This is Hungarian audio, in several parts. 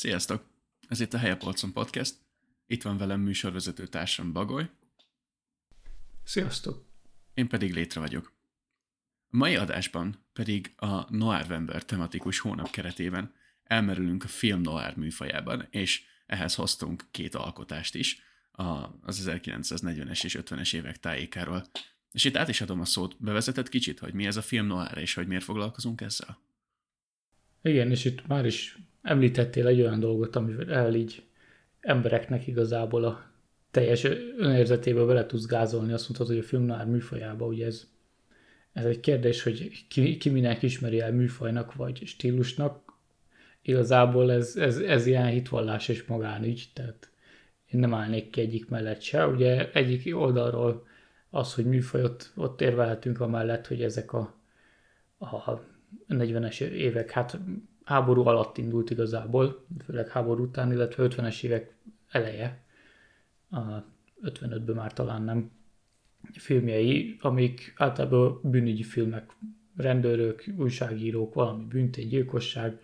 Sziasztok! Ez itt a Helyapolcon Podcast. Itt van velem műsorvezető társam Bagoly. Sziasztok! Én pedig Létre vagyok. A mai adásban pedig a Noir tematikus hónap keretében elmerülünk a film noir műfajában, és ehhez hoztunk két alkotást is, az 1940-es és 50-es évek tájékáról. És itt át is adom a szót, bevezetett kicsit, hogy mi ez a film noir, és hogy miért foglalkozunk ezzel? Igen, és itt már is említettél egy olyan dolgot, amivel így embereknek igazából a teljes önérzetébe bele tudsz gázolni. Azt mondtad, hogy a film noir műfajába, ugye ez, ez egy kérdés, hogy ki, ki minek ismeri el műfajnak vagy stílusnak. Igazából ez, ez, ez ilyen hitvallás és magánügy, tehát én nem állnék ki egyik mellett se. Ugye egyik oldalról az, hogy műfaj, ott, érvelhetünk amellett, hogy ezek a, a 40-es évek, hát háború alatt indult igazából, főleg háború után, illetve 50-es évek eleje, a 55-ben már talán nem filmjei, amik általában bűnügyi filmek, rendőrök, újságírók, valami büntény, gyilkosság,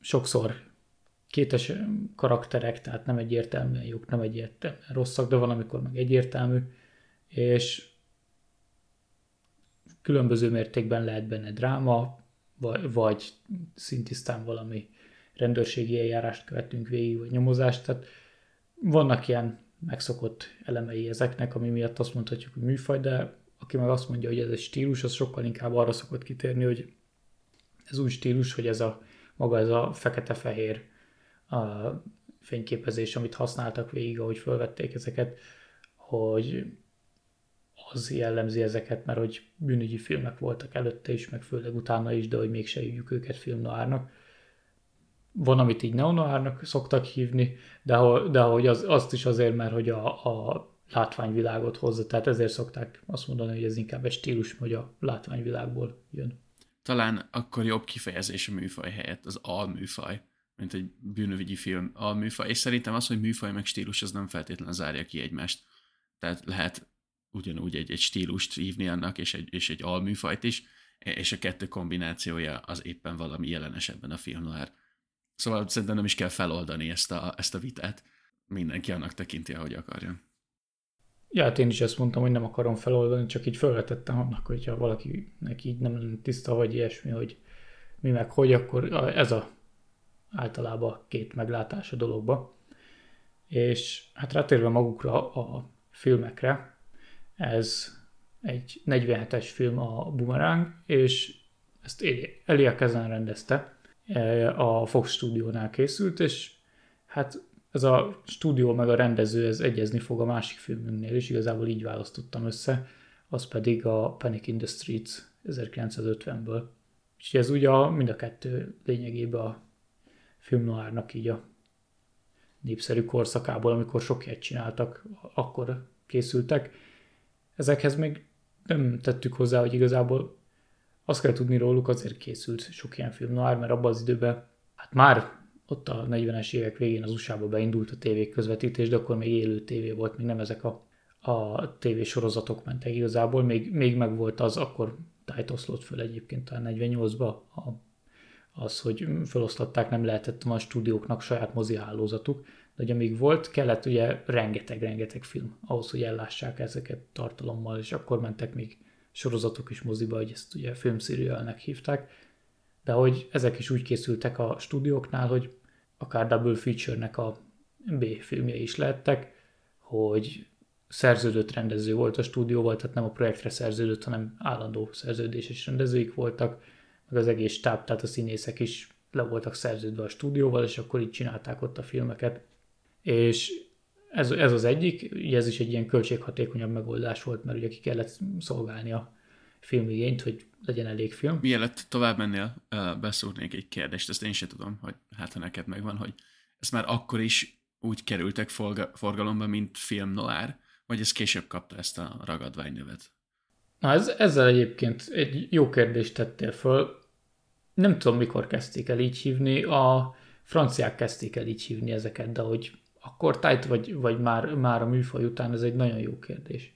sokszor kétes karakterek, tehát nem egyértelműen jók, nem egyértelműen rosszak, de valamikor meg egyértelmű, és különböző mértékben lehet benne dráma, vagy, vagy szintisztán valami rendőrségi eljárást követünk végig, vagy nyomozást, tehát vannak ilyen megszokott elemei ezeknek, ami miatt azt mondhatjuk, hogy műfaj, de aki meg azt mondja, hogy ez egy stílus, az sokkal inkább arra szokott kitérni, hogy ez új stílus, hogy ez a maga ez a fekete-fehér a fényképezés, amit használtak végig, ahogy felvették ezeket, hogy az jellemzi ezeket, mert hogy bűnügyi filmek voltak előtte is, meg főleg utána is, de hogy mégse hívjuk őket filmnoárnak. Van, amit így neonoárnak szoktak hívni, de, de hogy az, azt is azért, mert hogy a, a látványvilágot hozza, tehát ezért szokták azt mondani, hogy ez inkább egy stílus, hogy a látványvilágból jön. Talán akkor jobb kifejezés a műfaj helyett az alműfaj, mint egy bűnövigy film alműfaj, és szerintem az, hogy műfaj meg stílus, az nem feltétlenül zárja ki egymást. Tehát lehet ugyanúgy egy, egy stílust hívni annak, és egy, és egy alműfajt is, és a kettő kombinációja az éppen valami jelenes ebben a film noir. Szóval szerintem nem is kell feloldani ezt a, ezt a vitát. Mindenki annak tekinti, ahogy akarja. Ja, hát én is ezt mondtam, hogy nem akarom feloldani, csak így felvetettem annak, hogyha valakinek így nem tiszta, vagy ilyesmi, hogy mi meg hogy, akkor ez a általában két meglátás a dologba. És hát rátérve magukra a filmekre, ez egy 47-es film a Boomerang, és ezt Elia Kazan rendezte, e, a Fox stúdiónál készült, és hát ez a stúdió meg a rendező, ez egyezni fog a másik filmünknél, és igazából így választottam össze, az pedig a Panic in the Streets 1950-ből. És ez ugye a, mind a kettő lényegében a film noárnak így a népszerű korszakából, amikor sok ilyet csináltak, akkor készültek. Ezekhez még nem tettük hozzá, hogy igazából azt kell tudni róluk, azért készült sok ilyen film noir, mert abban az időben, hát már ott a 40-es évek végén az USA-ba beindult a tévé közvetítés, de akkor még élő tévé volt, még nem ezek a, a tévésorozatok mentek igazából, még, még meg volt az, akkor tájtoszlott föl egyébként talán 48-ba a, az, hogy feloszlatták, nem lehetett a stúdióknak saját mozi hálózatuk, de hogy amíg volt, kellett ugye rengeteg-rengeteg film ahhoz, hogy ellássák ezeket tartalommal, és akkor mentek még sorozatok is moziba, hogy ezt ugye filmszériálnek hívták, de hogy ezek is úgy készültek a stúdióknál, hogy akár double feature-nek a B filmje is lettek, hogy szerződött rendező volt a stúdióval, tehát nem a projektre szerződött, hanem állandó szerződéses rendezőik voltak, meg az egész stáb, tehát a színészek is le voltak szerződve a stúdióval, és akkor így csinálták ott a filmeket és ez, ez az egyik, ugye ez is egy ilyen költséghatékonyabb megoldás volt, mert ugye ki kellett szolgálni a filmigényt, hogy legyen elég film. Mielőtt tovább mennél, beszúrnék egy kérdést, ezt én sem tudom, hogy hát ha neked megvan, hogy ezt már akkor is úgy kerültek forgalomba, mint film noir, vagy ez később kapta ezt a ragadványnevet? Na, ez, ezzel egyébként egy jó kérdést tettél föl. Nem tudom, mikor kezdték el így hívni. A franciák kezdték el így hívni ezeket, de hogy akkor tájt, vagy, vagy már, már a műfaj után, ez egy nagyon jó kérdés.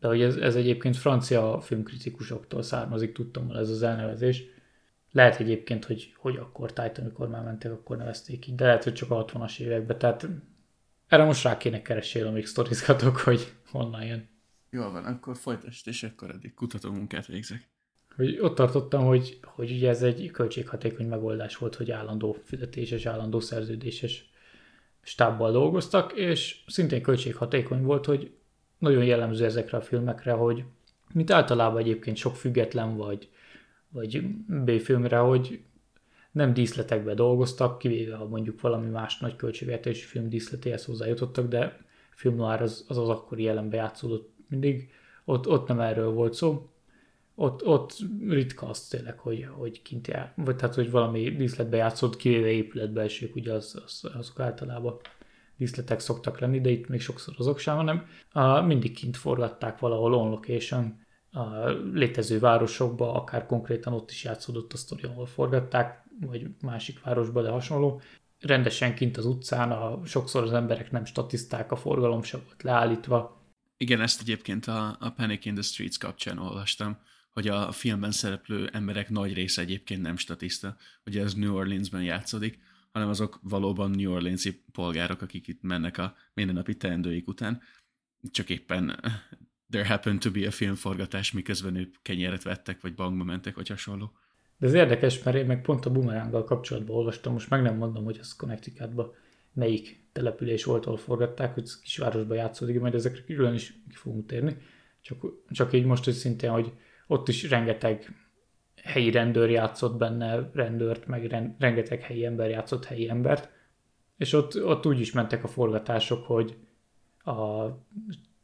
De hogy ez, ez egyébként francia filmkritikusoktól származik, tudtam, ez az elnevezés. Lehet egyébként, hogy, hogy akkor tájt, amikor már mentek, akkor nevezték így, de lehet, hogy csak a 60-as években. Tehát erre most rá kéne keresél, amíg sztorizgatok, hogy honnan jön. Jól van, akkor folytasd, és akkor eddig kutató munkát végzek. Hogy ott tartottam, hogy, hogy ugye ez egy költséghatékony megoldás volt, hogy állandó fizetéses, állandó szerződéses stábbal dolgoztak, és szintén költséghatékony volt, hogy nagyon jellemző ezekre a filmekre, hogy mint általában egyébként sok független vagy, vagy B-filmre, hogy nem díszletekbe dolgoztak, kivéve ha mondjuk valami más nagy költségvetésű film díszletéhez hozzájutottak, de film az, az az akkori jelenbe játszódott mindig, ott, ott nem erről volt szó. Ott, ott ritka az tényleg, hogy, hogy kint jár, vagy tehát, hogy valami díszletbe játszott, kivéve épületbelsők, ugye az, az, azok általában díszletek szoktak lenni, de itt még sokszor azok sem, hanem a, mindig kint forgatták valahol on location, a létező városokba, akár konkrétan ott is játszódott a sztori, ahol forgatták, vagy másik városba, de hasonló. Rendesen kint az utcán, a, sokszor az emberek nem statiszták, a forgalom sem volt leállítva, igen, ezt egyébként a, a Panic in the Streets kapcsán olvastam, hogy a filmben szereplő emberek nagy része egyébként nem statiszta, hogy ez New Orleansben játszódik, hanem azok valóban New Orleansi polgárok, akik itt mennek a mindennapi teendőik után, csak éppen there happened to be a filmforgatás, miközben ők kenyeret vettek, vagy bankba mentek, vagy hasonló. De ez érdekes, mert én meg pont a bumeránggal kapcsolatban olvastam, most meg nem mondom, hogy az Connecticutban melyik település volt, ahol forgatták, hogy kisvárosban játszódik, majd ezekre külön is ki fogunk térni. Csak, csak így most szintén, hogy ott is rengeteg helyi rendőr játszott benne rendőrt, meg rengeteg helyi ember játszott helyi embert, és ott, ott úgy is mentek a forgatások, hogy a,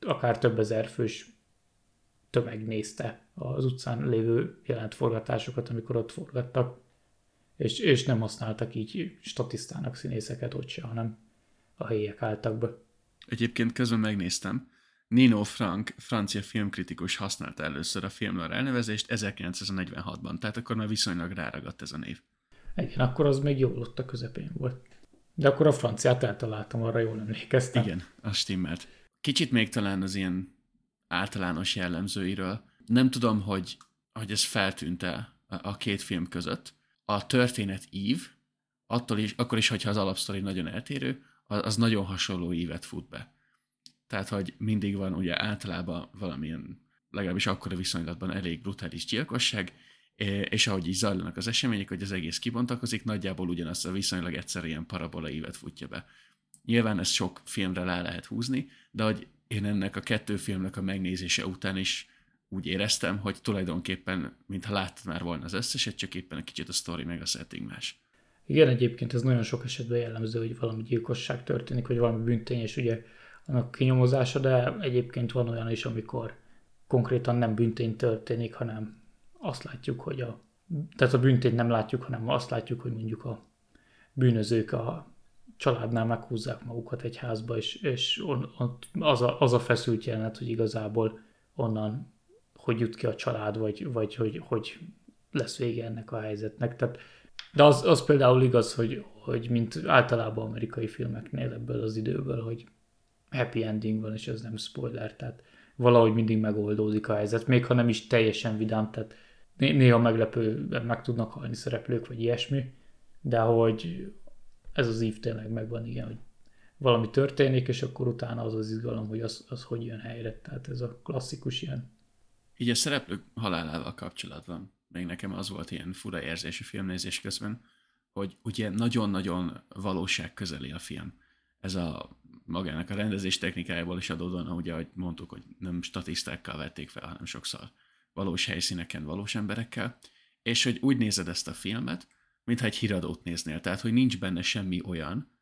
akár több ezer fős tömeg nézte az utcán lévő jelent forgatásokat, amikor ott forgattak, és, és nem használtak így statisztának színészeket ott se, hanem a helyiek álltak be. Egyébként közben megnéztem, Nino Frank, francia filmkritikus használta először a filmlőr elnevezést 1946-ban, tehát akkor már viszonylag ráragadt ez a név. Igen, akkor az még jól ott a közepén volt. De akkor a franciát eltaláltam, arra jól emlékeztem. Igen, az stimmelt. Kicsit még talán az ilyen általános jellemzőiről. Nem tudom, hogy, hogy ez feltűnt-e a két film között. A történet ív, attól is, akkor is, hogyha az alapsztori nagyon eltérő, az nagyon hasonló ívet fut be. Tehát, hogy mindig van ugye általában valamilyen, legalábbis akkora viszonylatban elég brutális gyilkosság, és ahogy így zajlanak az események, hogy az egész kibontakozik, nagyjából ugyanazt a viszonylag egyszerű ilyen parabola ívet futja be. Nyilván ezt sok filmre le lehet húzni, de hogy én ennek a kettő filmnek a megnézése után is úgy éreztem, hogy tulajdonképpen, mintha láttad már volna az összeset, csak éppen egy kicsit a story meg a setting más. Igen, egyébként ez nagyon sok esetben jellemző, hogy valami gyilkosság történik, vagy valami büntény, és ugye annak kinyomozása, de egyébként van olyan is, amikor konkrétan nem büntény történik, hanem azt látjuk, hogy a, tehát a büntényt nem látjuk, hanem azt látjuk, hogy mondjuk a bűnözők a családnál meghúzzák magukat egy házba, és, és on, on, az, a, az a feszült jelenet, hogy igazából onnan hogy jut ki a család, vagy, vagy hogy, hogy lesz vége ennek a helyzetnek. Tehát de az, az például igaz, hogy, hogy mint általában amerikai filmeknél ebből az időből, hogy happy ending van, és ez nem spoiler, tehát valahogy mindig megoldódik a helyzet, még ha nem is teljesen vidám, tehát néha meglepő, meg tudnak halni szereplők, vagy ilyesmi, de hogy ez az ív tényleg megvan, igen, hogy valami történik, és akkor utána az az izgalom, hogy az, az hogy jön helyre. Tehát ez a klasszikus ilyen. Így a szereplők halálával kapcsolatban még nekem az volt ilyen fura érzési filmnézés közben, hogy ugye nagyon-nagyon valóság közeli a film. Ez a magának a rendezés technikájából is adódóan, ugye, ahogy mondtuk, hogy nem statisztákkal vették fel, hanem sokszor valós helyszíneken, valós emberekkel, és hogy úgy nézed ezt a filmet, mintha egy híradót néznél, tehát hogy nincs benne semmi olyan,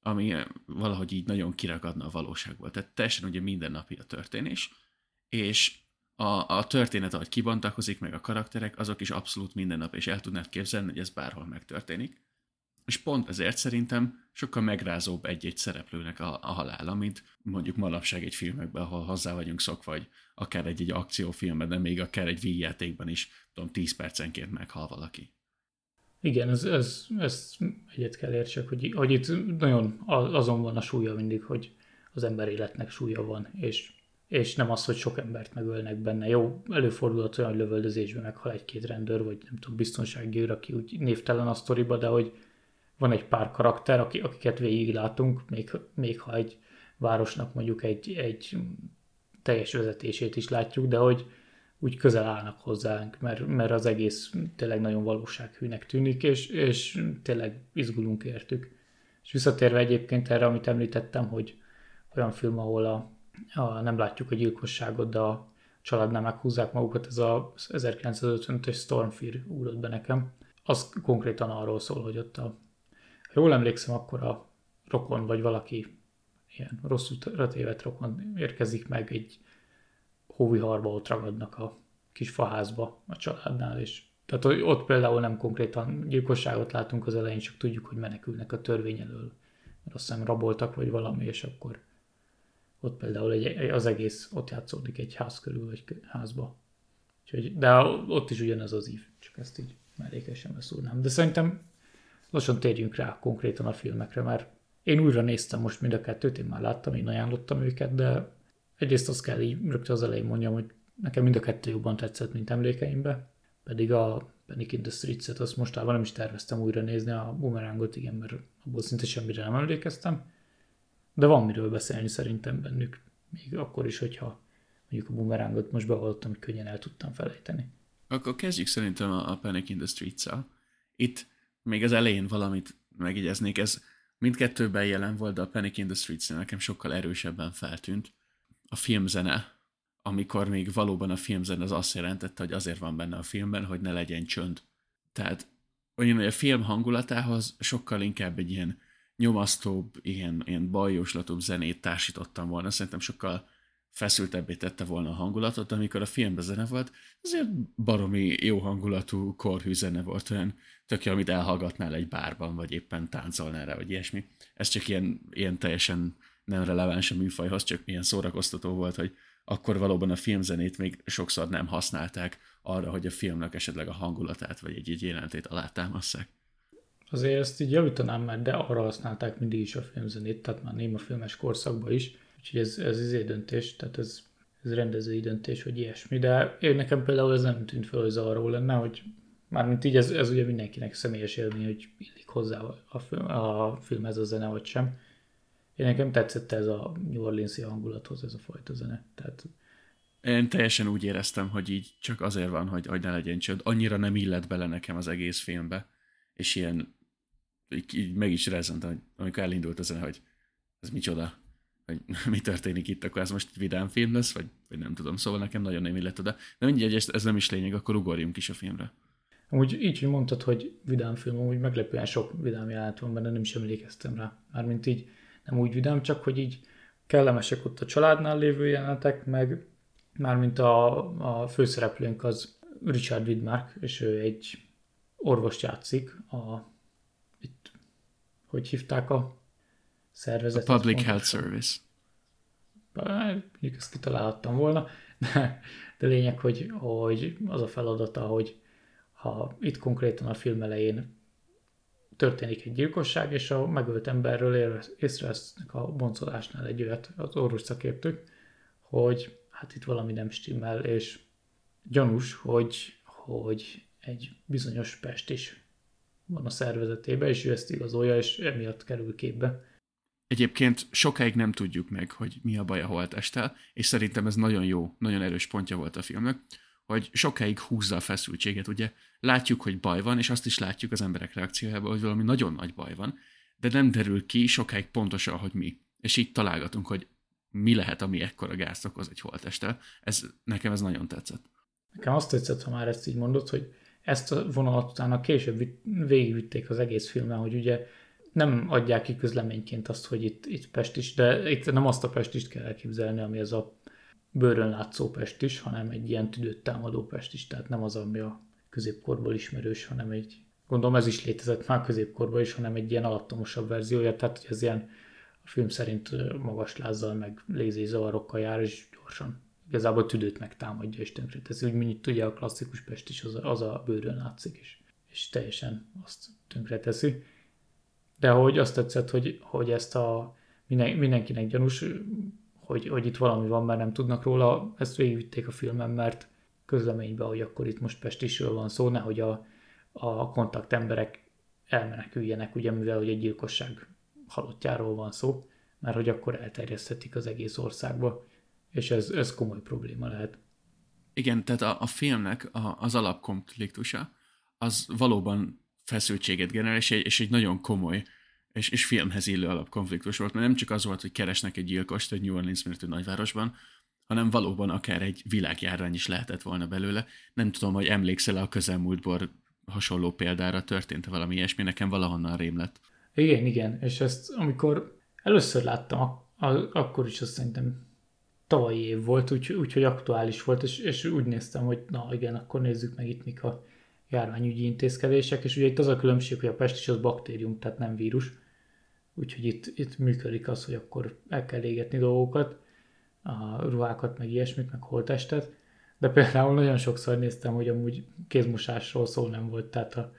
ami valahogy így nagyon kiragadna a valóságból. Tehát teljesen ugye mindennapi a történés, és a, a történet, ahogy kibontakozik, meg a karakterek, azok is abszolút minden nap, és el tudnád képzelni, hogy ez bárhol megtörténik. És pont ezért szerintem sokkal megrázóbb egy-egy szereplőnek a, a halála, mint mondjuk manapság egy filmekben, ahol hozzá vagyunk szokva, vagy akár egy-egy akciófilmben, de még akár egy vígjátékban is, tudom, 10 percenként meghal valaki. Igen, ez, ez, ez egyet kell értsek, hogy, hogy itt nagyon azon van a súlya mindig, hogy az ember életnek súlya van, és és nem az, hogy sok embert megölnek benne. Jó, előfordulhat olyan, lövöldözésben meghal egy-két rendőr, vagy nem tudom, biztonsági őr, aki úgy névtelen a sztoriba, de hogy van egy pár karakter, akiket végiglátunk, még, még ha egy városnak mondjuk egy, egy teljes vezetését is látjuk, de hogy úgy közel állnak hozzánk, mert, mert az egész tényleg nagyon valósághűnek tűnik, és, és tényleg izgulunk értük. És visszatérve egyébként erre, amit említettem, hogy olyan film, ahol a, a, nem látjuk a gyilkosságot, de a családnál meghúzzák magukat, ez a 1955-ös Stormfear úrott be nekem. Az konkrétan arról szól, hogy ott a, jól emlékszem, akkor a rokon, vagy valaki ilyen rosszul tévedt rokon érkezik meg egy hóviharba, ott ragadnak a kis faházba a családnál, és tehát ott például nem konkrétan gyilkosságot látunk az elején, csak tudjuk, hogy menekülnek a törvény elől, mert azt hiszem raboltak, vagy valami, és akkor ott például egy, az egész ott játszódik egy ház körül, vagy házba. Úgyhogy, de ott is ugyanez az ív, csak ezt így mellékesen beszúrnám. De szerintem lassan térjünk rá konkrétan a filmekre, mert én újra néztem most mind a kettőt, én már láttam, én ajánlottam őket, de egyrészt azt kell így rögtön az elején mondjam, hogy nekem mind a kettő jobban tetszett, mint emlékeimbe, pedig a Panic in the Streets-et azt mostában nem is terveztem újra nézni, a Boomerangot igen, mert abból szinte semmire nem emlékeztem, de van miről beszélni szerintem bennük, még akkor is, hogyha mondjuk a Boomerangot most bevallottam, hogy könnyen el tudtam felejteni. Akkor kezdjük szerintem a Panic in the Streets-a. Itt még az elején valamit megjegyeznék, ez mindkettőben jelen volt, de a Panic in the streets nekem sokkal erősebben feltűnt. A filmzene, amikor még valóban a filmzene az azt jelentette, hogy azért van benne a filmben, hogy ne legyen csönd. Tehát olyan, hogy a film hangulatához sokkal inkább egy ilyen nyomasztóbb, ilyen, ilyen bajóslatóbb zenét társítottam volna. Szerintem sokkal feszültebbé tette volna a hangulatot, amikor a filmben zene volt, azért baromi jó hangulatú, korhű zene volt, olyan tök jó, amit elhallgatnál egy bárban, vagy éppen táncolnál rá, vagy ilyesmi. Ez csak ilyen, ilyen teljesen nem releváns a műfajhoz, csak ilyen szórakoztató volt, hogy akkor valóban a filmzenét még sokszor nem használták arra, hogy a filmnek esetleg a hangulatát, vagy egy-egy jelentét alátámasszák. Azért ezt így javítanám már, de arra használták mindig is a filmzenét, tehát már néma filmes korszakban is, úgyhogy ez, ez izé döntés, tehát ez, ez rendezői döntés, hogy ilyesmi, de én nekem például ez nem tűnt fel, hogy zavaró lenne, hogy mármint így ez, ez ugye mindenkinek személyes élmény, hogy illik hozzá a, film, a filmhez a zene, vagy sem. Én nekem tetszett ez a New Orleans-i hangulathoz ez a fajta zene. Tehát én teljesen úgy éreztem, hogy így csak azért van, hogy, hogy ne legyen csönd. Annyira nem illet bele nekem az egész filmbe. És ilyen így, így meg is rezentem, amikor elindult ezen, hogy ez micsoda, hogy mi történik itt, akkor ez most vidám film lesz, vagy, vagy nem tudom, szóval nekem nagyon nem illett oda. De mindegy, ez, ez nem is lényeg, akkor ugorjunk is a filmre. Amúgy így, hogy mondtad, hogy vidám film, amúgy meglepően sok vidám jelenet van benne, nem is emlékeztem rá. Mármint így nem úgy vidám, csak hogy így kellemesek ott a családnál lévő jelenetek, meg mármint a, a főszereplőnk az Richard Widmark, és ő egy orvost játszik a hogy hívták a szervezetet? A Public Health Service. Mondjuk ezt kitalálhattam volna, de, de lényeg, hogy, hogy az a feladata, hogy ha itt konkrétan a film elején történik egy gyilkosság, és a megölt emberről észrevesznek a boncolásnál egy olyat az orvos szakértők, hogy hát itt valami nem stimmel, és gyanús, hogy, hogy egy bizonyos pest is van a szervezetében, és ő ezt igazolja, és emiatt kerül képbe. Egyébként sokáig nem tudjuk meg, hogy mi a baj a holtesttel, és szerintem ez nagyon jó, nagyon erős pontja volt a filmnek, hogy sokáig húzza a feszültséget, ugye látjuk, hogy baj van, és azt is látjuk az emberek reakciójában, hogy valami nagyon nagy baj van, de nem derül ki sokáig pontosan, hogy mi. És így találgatunk, hogy mi lehet, ami ekkora gázt okoz egy holtesttel. Ez, nekem ez nagyon tetszett. Nekem azt tetszett, ha már ezt így mondod, hogy ezt a vonalat utána később végigvitték az egész filmen, hogy ugye nem adják ki közleményként azt, hogy itt, itt Pest de itt nem azt a Pest is kell elképzelni, ami ez a bőrön látszó Pest is, hanem egy ilyen tüdőt támadó Pest is, tehát nem az, ami a középkorból ismerős, hanem egy, gondolom ez is létezett már középkorban is, hanem egy ilyen alattomosabb verziója, tehát hogy ez ilyen a film szerint magas lázzal, meg lézészavarokkal jár, és gyorsan igazából tüdőt megtámadja és teszi, úgy mint ugye a klasszikus Pest is az a, az a bőrön látszik, és, és teljesen azt teszi. De hogy azt tetszett, hogy, hogy ezt a minden, mindenkinek gyanús, hogy, hogy itt valami van, mert nem tudnak róla, ezt végigvitték a filmen, mert közleménybe, hogy akkor itt most Pestisről van szó, nehogy a, a kontakt emberek elmeneküljenek, ugye mivel hogy egy gyilkosság halottjáról van szó, mert hogy akkor elterjeszthetik az egész országba, és ez, ez komoly probléma lehet. Igen, tehát a, a filmnek a, az alapkonfliktusa az valóban feszültséget generál, és egy, és egy nagyon komoly és, és filmhez illő alapkonfliktus volt, mert nem csak az volt, hogy keresnek egy gyilkost egy New Orleans méretű nagyvárosban, hanem valóban akár egy világjárvány is lehetett volna belőle. Nem tudom, hogy emlékszel a közelmúltból hasonló példára, történt valami ilyesmi, nekem valahonnan rém lett. Igen, igen, és ezt amikor először láttam, akkor is azt szerintem tavalyi év volt, úgyhogy úgy, aktuális volt, és, és úgy néztem, hogy na igen, akkor nézzük meg itt mik a járványügyi intézkedések, és ugye itt az a különbség, hogy a pest is az baktérium, tehát nem vírus, úgyhogy itt, itt működik az, hogy akkor el kell égetni dolgokat, a ruhákat, meg ilyesmit, meg holtestet, de például nagyon sokszor néztem, hogy amúgy kézmosásról szó nem volt, tehát a,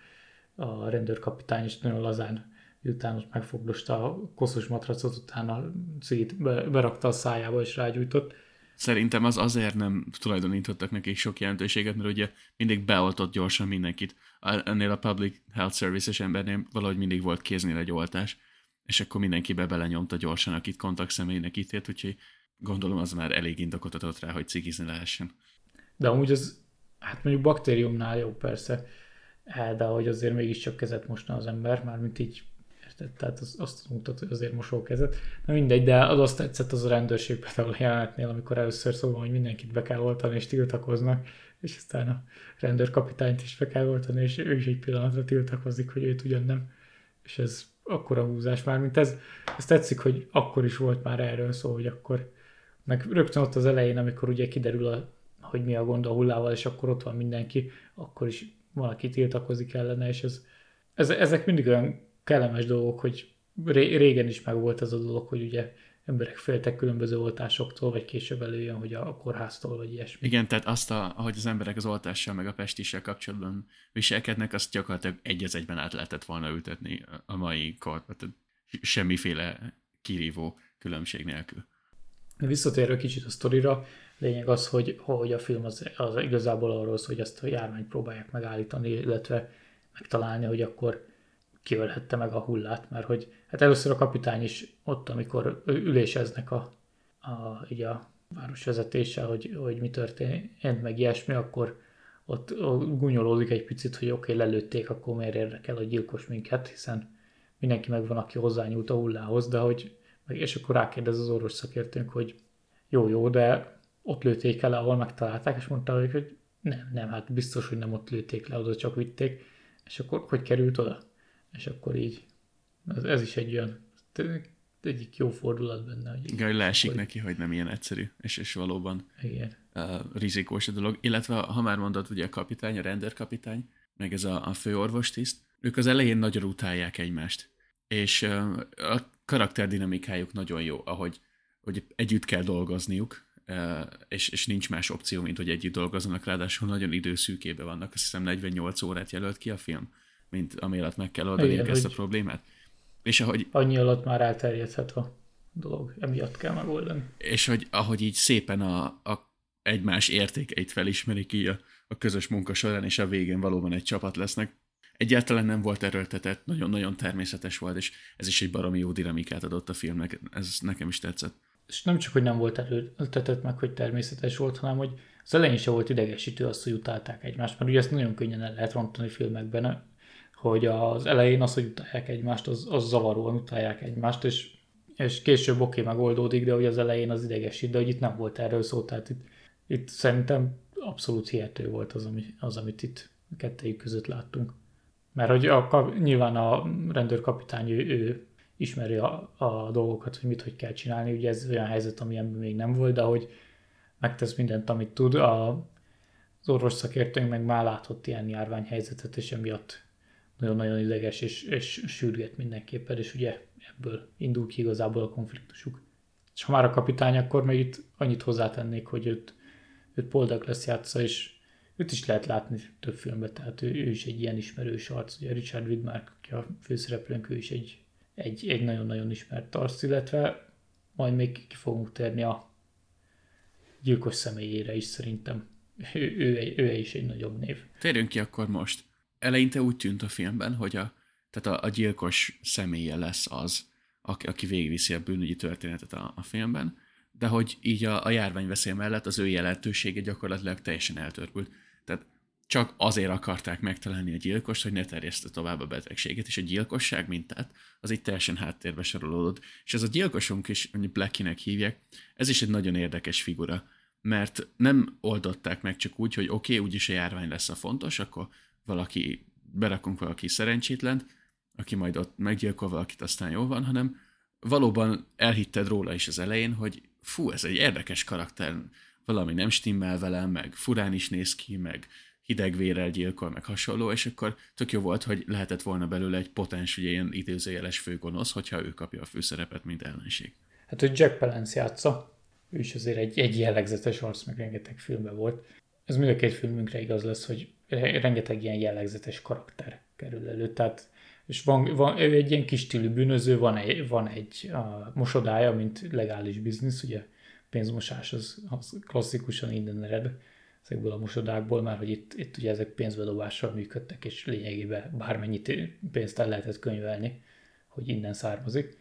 a rendőrkapitány is nagyon lazán miután most megfogdosta a koszos matracot, utána cigit berakta a szájába és rágyújtott. Szerintem az azért nem tulajdonítottak nekik sok jelentőséget, mert ugye mindig beoltott gyorsan mindenkit. Ennél a Public Health Services embernél valahogy mindig volt kéznél egy oltás, és akkor mindenkibe belenyomta gyorsan, akit kontaktszemélynek ítélt, úgyhogy gondolom az már elég indokot adott rá, hogy cigizni lehessen. De amúgy az, hát mondjuk baktériumnál jó persze, de hogy azért mégiscsak kezet mosna az ember, mármint így érted? Tehát az, azt mutat, hogy azért mosó kezet. Na mindegy, de az azt tetszett az a rendőrség például a jelenetnél, amikor először szóval, hogy mindenkit be kell oltani és tiltakoznak, és aztán a rendőrkapitányt is be kell oltani, és ő is egy pillanatra tiltakozik, hogy őt ugyan nem. És ez akkora húzás már, mint ez. Ez tetszik, hogy akkor is volt már erről szó, hogy akkor meg rögtön ott az elején, amikor ugye kiderül, a, hogy mi a gond a hullával, és akkor ott van mindenki, akkor is valaki tiltakozik ellene, és ez, ez, ezek mindig olyan kellemes dolgok, hogy régen is meg volt ez a dolog, hogy ugye emberek féltek különböző oltásoktól, vagy később előjön, hogy a kórháztól, vagy ilyesmi. Igen, tehát azt, a, ahogy az emberek az oltással, meg a pestissel kapcsolatban viselkednek, azt gyakorlatilag egy az egyben át lehetett volna ültetni a mai kor, tehát semmiféle kirívó különbség nélkül. Visszatérve kicsit a sztorira, lényeg az, hogy, hogy a film az, az igazából arról szól, hogy ezt a járványt próbálják megállítani, illetve megtalálni, hogy akkor kiölhette meg a hullát, mert hogy hát először a kapitány is ott, amikor üléseznek a, a, így a városvezetéssel, hogy, hogy mi történt, meg ilyesmi, akkor ott gunyolódik egy picit, hogy oké, okay, lelőtték, akkor miért érdekel a gyilkos minket, hiszen mindenki megvan, aki hozzányúlt a hullához, de hogy, és akkor rákérdez az orvos szakértőnk, hogy jó, jó, de ott lőtték el, ahol megtalálták, és mondta, hogy nem, nem, hát biztos, hogy nem ott lőtték le, oda csak vitték, és akkor hogy került oda? És akkor így, ez, ez is egy olyan, egyik jó fordulat benne. Hogy Igen, hogy leesik hogy... neki, hogy nem ilyen egyszerű, és, és valóban Igen. Uh, rizikós a dolog. Illetve, ha már mondod, ugye a kapitány, a rendőrkapitány, meg ez a, a főorvostiszt, ők az elején nagyon utálják egymást. És uh, a karakterdinamikájuk nagyon jó, ahogy hogy együtt kell dolgozniuk, uh, és, és nincs más opció, mint hogy együtt dolgozzanak, ráadásul nagyon időszűkébe vannak, azt hiszem 48 órát jelölt ki a film mint ami alatt meg kell oldani ezt a problémát. És ahogy... Annyi alatt már elterjedhet a dolog, emiatt kell megoldani. És hogy ahogy így szépen a, a egymás értékeit felismerik így a, a közös munka során, és a végén valóban egy csapat lesznek. Egyáltalán nem volt erőltetett, nagyon-nagyon természetes volt, és ez is egy baromi jó dinamikát adott a filmnek, ez nekem is tetszett. És nem csak, hogy nem volt erőltetett meg, hogy természetes volt, hanem hogy az elején sem volt idegesítő azt, hogy utálták egymást, mert ugye ezt nagyon könnyen el lehet rontani filmekben, hogy az elején az, hogy utálják egymást, az, az zavaróan utálják egymást, és, és később oké, megoldódik, de hogy az elején az idegesít, de hogy itt nem volt erről szó, tehát itt, itt szerintem abszolút hihető volt az, ami, az amit itt kettejük között láttunk. Mert hogy a, nyilván a rendőrkapitány ő, ő ismeri a, a dolgokat, hogy mit, hogy kell csinálni. Ugye ez olyan helyzet, amilyen még nem volt, de hogy megtesz mindent, amit tud. A, az orvos szakértőnk meg már látott ilyen járványhelyzetet, és emiatt nagyon-nagyon ideges, és, és sürget mindenképpen, és ugye ebből indul ki igazából a konfliktusuk. És ha már a kapitány, akkor még itt annyit hozzátennék, hogy őt, őt Paul lesz játsza, és őt is lehet látni több filmben, tehát ő, ő is egy ilyen ismerős arc. Ugye Richard Widmark, aki a főszereplőnk, ő is egy, egy, egy nagyon-nagyon ismert arc, illetve majd még ki fogunk térni a gyilkos személyére is szerintem. Ő, ő, ő is egy nagyobb név. Térjünk ki akkor most. Eleinte úgy tűnt a filmben, hogy a, tehát a, a gyilkos személye lesz az, aki, aki végigviszi a bűnügyi történetet a, a filmben, de hogy így a, a járványveszély mellett az ő jelentősége gyakorlatilag teljesen eltörpült. Tehát csak azért akarták megtalálni a gyilkost, hogy ne terjeszte tovább a betegséget, és a gyilkosság mintát az itt teljesen háttérbe sorolódott. És ez a gyilkosunk is, hogy Blackinek hívják, ez is egy nagyon érdekes figura, mert nem oldották meg csak úgy, hogy oké, okay, úgyis a járvány lesz a fontos, akkor valaki, berakunk valaki szerencsétlent, aki majd ott meggyilkol valakit, aztán jó van, hanem valóban elhitted róla is az elején, hogy fú, ez egy érdekes karakter, valami nem stimmel velem, meg furán is néz ki, meg hidegvérrel gyilkol, meg hasonló, és akkor tök jó volt, hogy lehetett volna belőle egy potens, ugye ilyen időzőjeles főgonosz, hogyha ő kapja a főszerepet, mint ellenség. Hát, hogy Jack Palance játsza, ő is azért egy, egy jellegzetes arc, meg rengeteg filmben volt. Ez mind a két filmünkre igaz lesz, hogy rengeteg ilyen jellegzetes karakter kerül elő, tehát és van, van ő egy ilyen kis stílű bűnöző, van egy, van egy a mosodája, mint legális biznisz, ugye pénzmosás az, az klasszikusan innen ered ezekből a mosodákból, már hogy itt, itt ugye ezek pénzbedobással működtek, és lényegében bármennyit pénzt el lehetett könyvelni, hogy innen származik.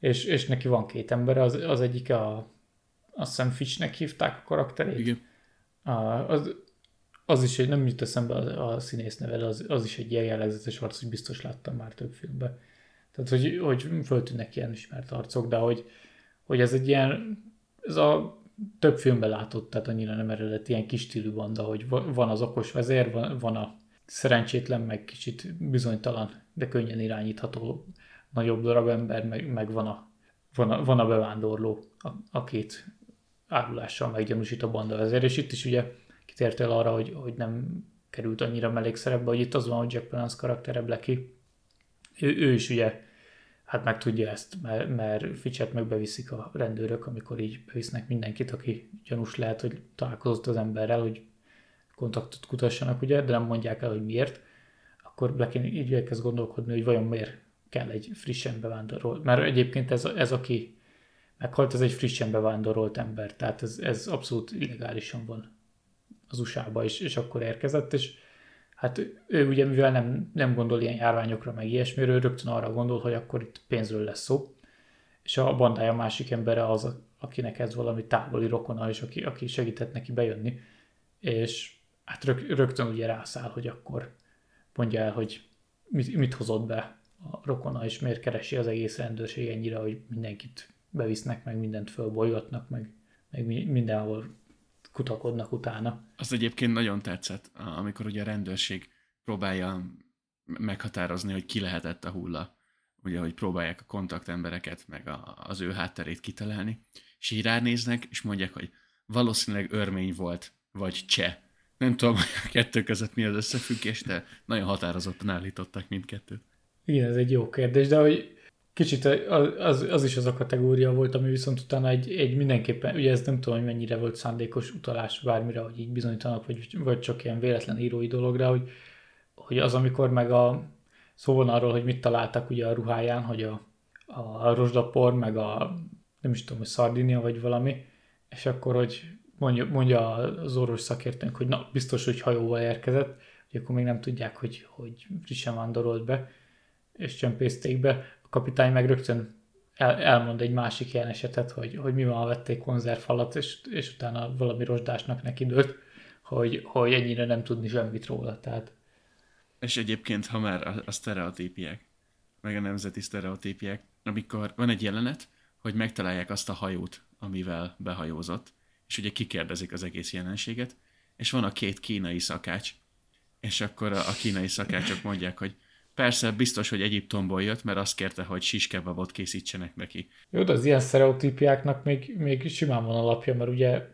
És, és neki van két ember, az, az egyik a, azt hiszem Fitchnek hívták a karakterét. Igen. A, az, az is nem jut eszembe a, a színész neve, az, az is egy ilyen jellegzetes arc, hogy biztos láttam már több filmben. Tehát, hogy, hogy föltűnnek ilyen ismert arcok, de hogy, hogy ez egy ilyen, ez a több filmben látott, tehát annyira nem eredet ilyen kis stílű banda, hogy van az okos vezér, van, van a szerencsétlen, meg kicsit bizonytalan, de könnyen irányítható nagyobb darab ember, meg, meg van, a, van, a, van a bevándorló, a, akit árulással meggyanúsít a banda vezér, és itt is ugye kitértél arra, hogy, hogy nem került annyira mellékszerepbe, hogy itt az van, hogy Jack Palance karaktere Blackie, ő, ő is ugye hát meg tudja ezt, mert, mert Fitchet megbeviszik a rendőrök, amikor így bevisznek mindenkit, aki gyanús lehet, hogy találkozott az emberrel, hogy kontaktot kutassanak, ugye, de nem mondják el, hogy miért, akkor Blackin így elkezd gondolkodni, hogy vajon miért kell egy frissen bevándorolt. Mert egyébként ez, ez aki meghalt, ez egy frissen bevándorolt ember, tehát ez, ez abszolút illegálisan van az USA-ba, és, és akkor érkezett, és hát ő ugye, mivel nem, nem gondol ilyen járványokra, meg ilyesmiről, rögtön arra gondol, hogy akkor itt pénzről lesz szó, és a bandája másik embere az, akinek ez valami távoli rokona, és aki, aki segített neki bejönni, és hát rög, rögtön ugye rászáll, hogy akkor mondja el, hogy mit, mit hozott be a rokona, és miért keresi az egész rendőrség ennyire, hogy mindenkit bevisznek, meg mindent fölbolygatnak, meg, meg mindenhol kutakodnak utána. Az egyébként nagyon tetszett, amikor ugye a rendőrség próbálja meghatározni, hogy ki lehetett a hulla. Ugye, hogy próbálják a kontaktembereket, meg a, az ő hátterét kitalálni, és így ránéznek, és mondják, hogy valószínűleg örmény volt, vagy cseh. Nem tudom, hogy a kettő között mi az összefüggés, de nagyon határozottan állították mindkettőt. Igen, ez egy jó kérdés, de hogy Kicsit az, az is az a kategória volt, ami viszont utána egy, egy mindenképpen, ugye ez nem tudom, hogy mennyire volt szándékos utalás bármire, hogy így bizonyítanak, vagy, vagy csak ilyen véletlen írói dologra, hogy, hogy az, amikor meg a szó van arról, hogy mit találtak ugye a ruháján, hogy a, a rozsdapor, meg a nem is tudom, hogy szardinia, vagy valami, és akkor, hogy mondja, mondja az orvos szakértőnk, hogy na, biztos, hogy hajóval érkezett, hogy akkor még nem tudják, hogy, hogy frissen vándorolt be, és csempészték be, kapitány meg rögtön el, elmond egy másik ilyen esetet, hogy, hogy mi van, vették konzervfalat, és, és utána valami rozsdásnak neki dőlt, hogy, hogy ennyire nem tudni semmit róla. Tehát. És egyébként, ha már a, a sztereotípiek, meg a nemzeti sztereotípiek, amikor van egy jelenet, hogy megtalálják azt a hajót, amivel behajózott, és ugye kikérdezik az egész jelenséget, és van a két kínai szakács, és akkor a, a kínai szakácsok mondják, hogy Persze, biztos, hogy Egyiptomból jött, mert azt kérte, hogy siskebabot készítsenek neki. Jó, de az ilyen sztereotípiáknak még, még simán van alapja, mert ugye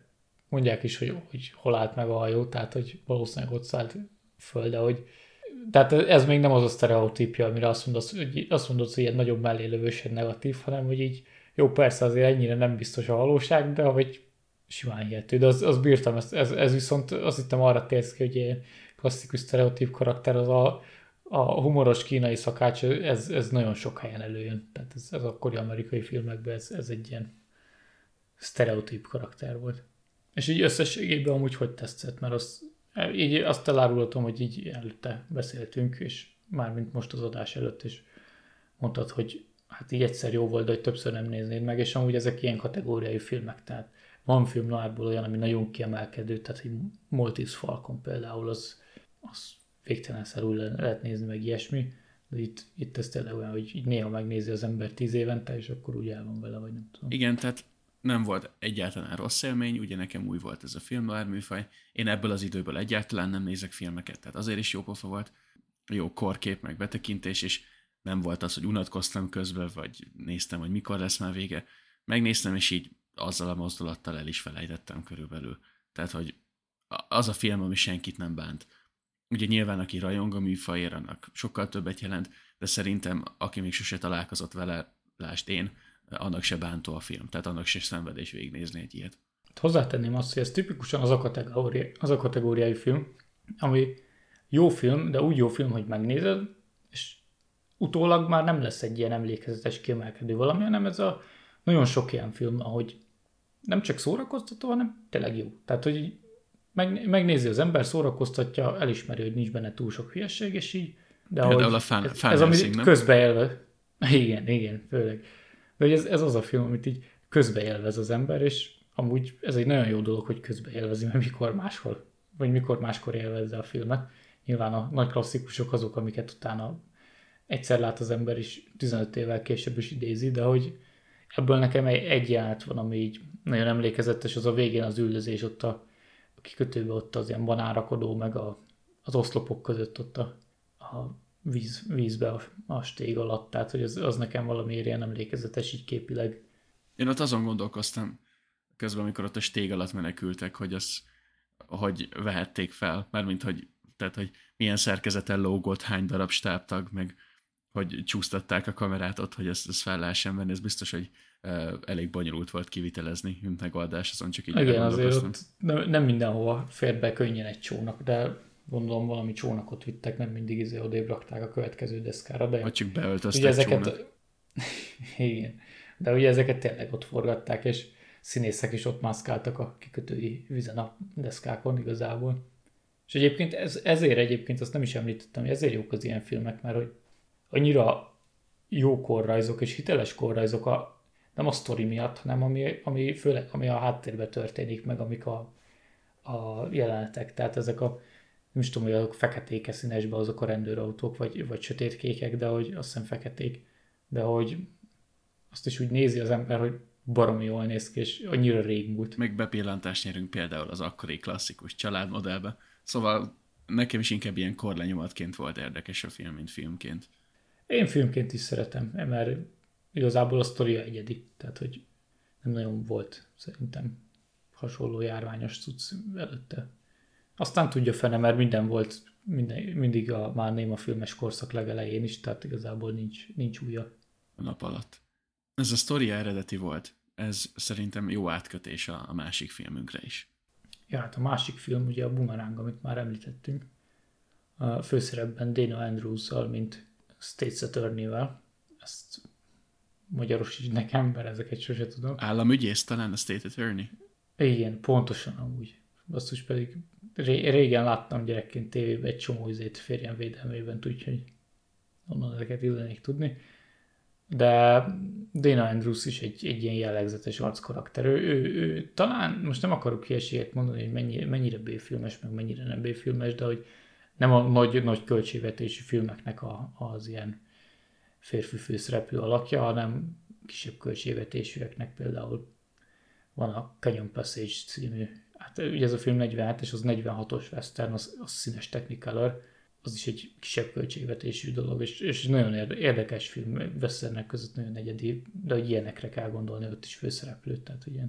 mondják is, hogy, hogy hol állt meg a hajó, tehát hogy valószínűleg ott szállt föl, de hogy tehát ez még nem az a sztereotípia, amire azt mondod, hogy, azt mondod, hogy ilyen nagyobb mellélövősen negatív, hanem hogy így jó, persze azért ennyire nem biztos a valóság, de hogy simán hihető. De az, az bírtam, ez, ez, ez viszont azt hittem arra térsz ki, hogy ilyen klasszikus sztereotíp karakter az a, a humoros kínai szakács, ez, ez nagyon sok helyen előjön. Tehát ez, ez akkori amerikai filmekben ez, ez egy ilyen sztereotíp karakter volt. És így összességében amúgy hogy tetszett, mert azt, így azt elárulhatom, hogy így előtte beszéltünk, és mármint most az adás előtt is mondtad, hogy hát így egyszer jó volt, de hogy többször nem néznéd meg, és amúgy ezek ilyen kategóriai filmek, tehát van film noárból olyan, ami nagyon kiemelkedő, tehát egy Maltese Falcon például, az, az végtelenszerű lehet nézni, meg ilyesmi, de itt, itt ez tényleg olyan, hogy így néha megnézi az ember tíz évente, és akkor úgy el van vele, vagy nem tudom. Igen, tehát nem volt egyáltalán rossz élmény, ugye nekem új volt ez a film műfaj. Én ebből az időből egyáltalán nem nézek filmeket, tehát azért is jó pofa volt, jó korkép, meg betekintés, és nem volt az, hogy unatkoztam közben, vagy néztem, hogy mikor lesz már vége. Megnéztem, és így azzal a mozdulattal el is felejtettem körülbelül. Tehát, hogy az a film, ami senkit nem bánt. Ugye nyilván, aki rajong a műfajért, annak sokkal többet jelent, de szerintem, aki még sose találkozott vele, lásd én, annak se bántó a film, tehát annak se szenvedés végignézni egy ilyet. Hozzátenném azt, hogy ez tipikusan az a, kategória, az a kategóriai film, ami jó film, de úgy jó film, hogy megnézed, és utólag már nem lesz egy ilyen emlékezetes kiemelkedő valami, hanem ez a nagyon sok ilyen film, ahogy nem csak szórakoztató, hanem tényleg jó. Tehát, hogy meg, megnézi az ember, szórakoztatja, elismeri, hogy nincs benne túl sok hülyeség, és így. De Például a fan, ez, ez ami közbeélve. Igen, igen, főleg. De hogy ez, ez az a film, amit így közbeélvez az ember, és amúgy ez egy nagyon jó dolog, hogy közbeélvezi, mert mikor máshol, vagy mikor máskor élvezze a filmet. Nyilván a nagy klasszikusok azok, amiket utána egyszer lát az ember is 15 évvel később is idézi, de hogy ebből nekem egy, egy jelenet van, ami így nagyon emlékezetes, az a végén az üldözés ott a, a kikötőben ott az ilyen banárakodó, meg a, az oszlopok között ott a, a víz, vízbe a, a stég alatt, tehát hogy az, az nekem valami ilyen emlékezetes így képileg. Én ott azon gondolkoztam, közben, amikor ott a stég alatt menekültek, hogy az, hogy vehették fel, mármint, hogy, tehát, hogy milyen szerkezeten lógott, hány darab stábtag, meg hogy csúsztatták a kamerát ott, hogy ezt, ezt fel lehessen venni, ez biztos, hogy elég bonyolult volt kivitelezni, megoldás, azon csak így Igen, azért ott nem, nem mindenhova fér be könnyen egy csónak, de gondolom valami csónakot vittek, nem mindig izé odébb rakták a következő deszkára, de... Vagy csak beöltöztek ugye ezeket, csónak. Igen, de ugye ezeket tényleg ott forgatták, és színészek is ott mászkáltak a kikötői vizen a deszkákon igazából. És egyébként ez, ezért egyébként azt nem is említettem, hogy ezért jók az ilyen filmek, mert hogy annyira jó korrajzok és hiteles korrajzok a, nem a sztori miatt, hanem ami, ami főleg ami a háttérben történik, meg amik a, a jelenetek. Tehát ezek a nem is tudom, hogy azok feketéke színesbe azok a rendőrautók, vagy, vagy sötétkékek, de hogy azt hiszem feketék, de hogy azt is úgy nézi az ember, hogy baromi jól néz ki, és annyira régmúlt. Meg bepillantást nyerünk például az akkori klasszikus családmodellbe. Szóval nekem is inkább ilyen korlenyomatként volt érdekes a film, mint filmként. Én filmként is szeretem, mert igazából a sztoria egyedi, tehát hogy nem nagyon volt szerintem hasonló járványos cucc előtte. Aztán tudja fene, mert minden volt minden, mindig a már néma filmes korszak legelején is, tehát igazából nincs, nincs újja. A nap alatt. Ez a sztoria eredeti volt. Ez szerintem jó átkötés a, a másik filmünkre is. Ja, hát a másik film ugye a Boomerang, amit már említettünk. A főszerepben Dana andrews mint States Attorney-vel. Ezt magyarosít nekem, mert ezeket sose tudom. Államügyész talán a State Attorney? Igen, pontosan amúgy. Basszus pedig ré- régen láttam gyerekként tévében egy csomó izét férjem védelmében, úgyhogy onnan ezeket illenék tudni. De Dana Andrews is egy, egy ilyen jellegzetes arckarakter. Ő, ő, ő, talán, most nem akarok hülyeséget mondani, hogy mennyi, mennyire B-filmes, meg mennyire nem B-filmes, de hogy nem a nagy, nagy költségvetési filmeknek a, az ilyen férfi főszereplő alakja, hanem kisebb költségvetésűeknek például van a Canyon Passage című, hát ugye ez a film 47-es, az 46-os western, az, az színes Technicolor, az is egy kisebb költségvetésű dolog, és, és nagyon érdekes film, Westernek között nagyon egyedi, de hogy ilyenekre kell gondolni, ott is főszereplőt, tehát ugye